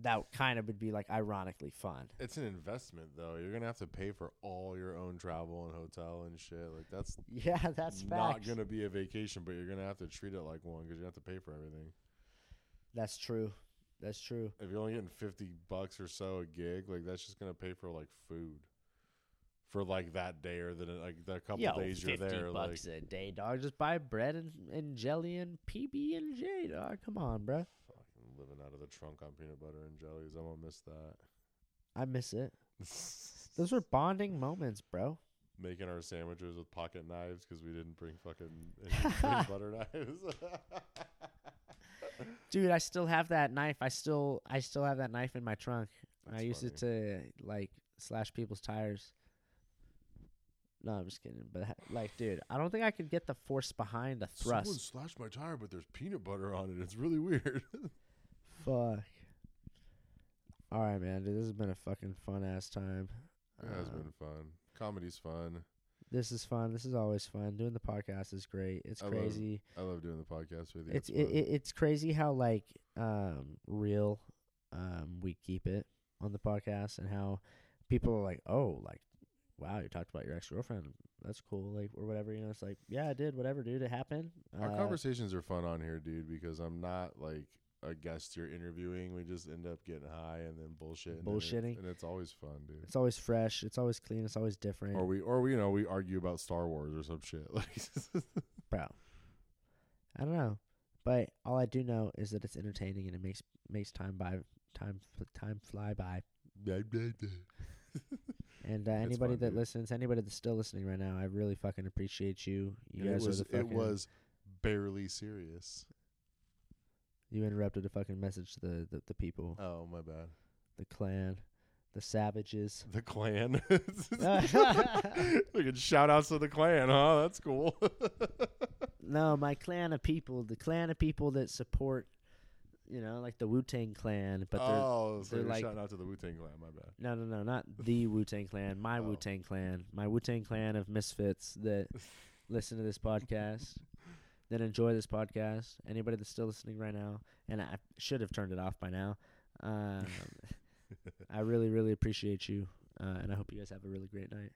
Speaker 1: that kind of would be like ironically fun.
Speaker 2: It's an investment though. You're gonna have to pay for all your own travel and hotel and shit. Like that's
Speaker 1: Yeah, that's
Speaker 2: not
Speaker 1: facts.
Speaker 2: gonna be a vacation, but you're gonna have to treat it like one because you have to pay for everything.
Speaker 1: That's true. That's true.
Speaker 2: If you're only getting fifty bucks or so a gig, like that's just gonna pay for like food for like that day or the like the couple
Speaker 1: Yo,
Speaker 2: days you're
Speaker 1: fifty
Speaker 2: there.
Speaker 1: bucks
Speaker 2: like
Speaker 1: a day, dog. Just buy bread and, and jelly and PB and J, dog. Come on, bruh.
Speaker 2: Living out of the trunk on peanut butter and jellies. I'm gonna miss that.
Speaker 1: I miss it. Those were bonding moments, bro.
Speaker 2: Making our sandwiches with pocket knives because we didn't bring fucking peanut butter knives.
Speaker 1: Dude, I still have that knife. I still I still have that knife in my trunk. I
Speaker 2: That's
Speaker 1: used it to like slash people's tires. No, I'm just kidding. But like, dude, I don't think I could get the force behind a
Speaker 2: Someone
Speaker 1: thrust.
Speaker 2: slashed my tire, but there's peanut butter on it. It's really weird.
Speaker 1: Fuck. All right, man. Dude, this has been a fucking fun ass time.
Speaker 2: it has
Speaker 1: Uh,
Speaker 2: been fun. Comedy's fun.
Speaker 1: This is fun. This is always fun. Doing the podcast is great. It's
Speaker 2: I love
Speaker 1: crazy.
Speaker 2: I love doing the podcast with you.
Speaker 1: It's
Speaker 2: It's,
Speaker 1: it, it, it's crazy how like um real um we keep it on the podcast and how people are like, oh, like wow, you talked about your ex girlfriend. That's cool, like or whatever. You know, it's like yeah, I did whatever, dude. It happened.
Speaker 2: Our
Speaker 1: Uh,
Speaker 2: conversations are fun on here, dude, because I'm not like a guest you're interviewing. We just end up getting high and then bullshitting. and it-
Speaker 1: Bullshitting.
Speaker 2: and it's always fun, dude.
Speaker 1: It's always fresh. It's always clean. It's always different,
Speaker 2: Or we, or we, you know, we argue about Star Wars or some shit. Like,
Speaker 1: bro. I don't know, but all I do know is that it's entertaining and it makes makes time by time time fly by. And uh, anybody
Speaker 2: fun,
Speaker 1: that
Speaker 2: dude.
Speaker 1: listens, anybody that's still listening right now, I really fucking appreciate you. You
Speaker 2: And
Speaker 1: guys
Speaker 2: it was,
Speaker 1: are the fucking.
Speaker 2: it was barely serious.
Speaker 1: You interrupted a fucking message to the, the, the people,
Speaker 2: Oh my bad.
Speaker 1: the clan, the savages.
Speaker 2: The clan. we can shout outs to the clan, huh? That's cool.
Speaker 1: No, my clan of people, the clan of people that support, you know, like the Wu Tang clan, but they're
Speaker 2: oh, so
Speaker 1: they're like-
Speaker 2: shouting out to the Wu Tang clan. My bad.
Speaker 1: no, no, no, not the Wu Tang clan, my
Speaker 2: Oh.
Speaker 1: Wu Tang clan, my Wu Tang clan of misfits that listen to this podcast, that enjoy this podcast. Anybody that's still listening right now, and I should have turned it off by now. Um, I really, really appreciate you, uh, and I hope you guys have a really great night.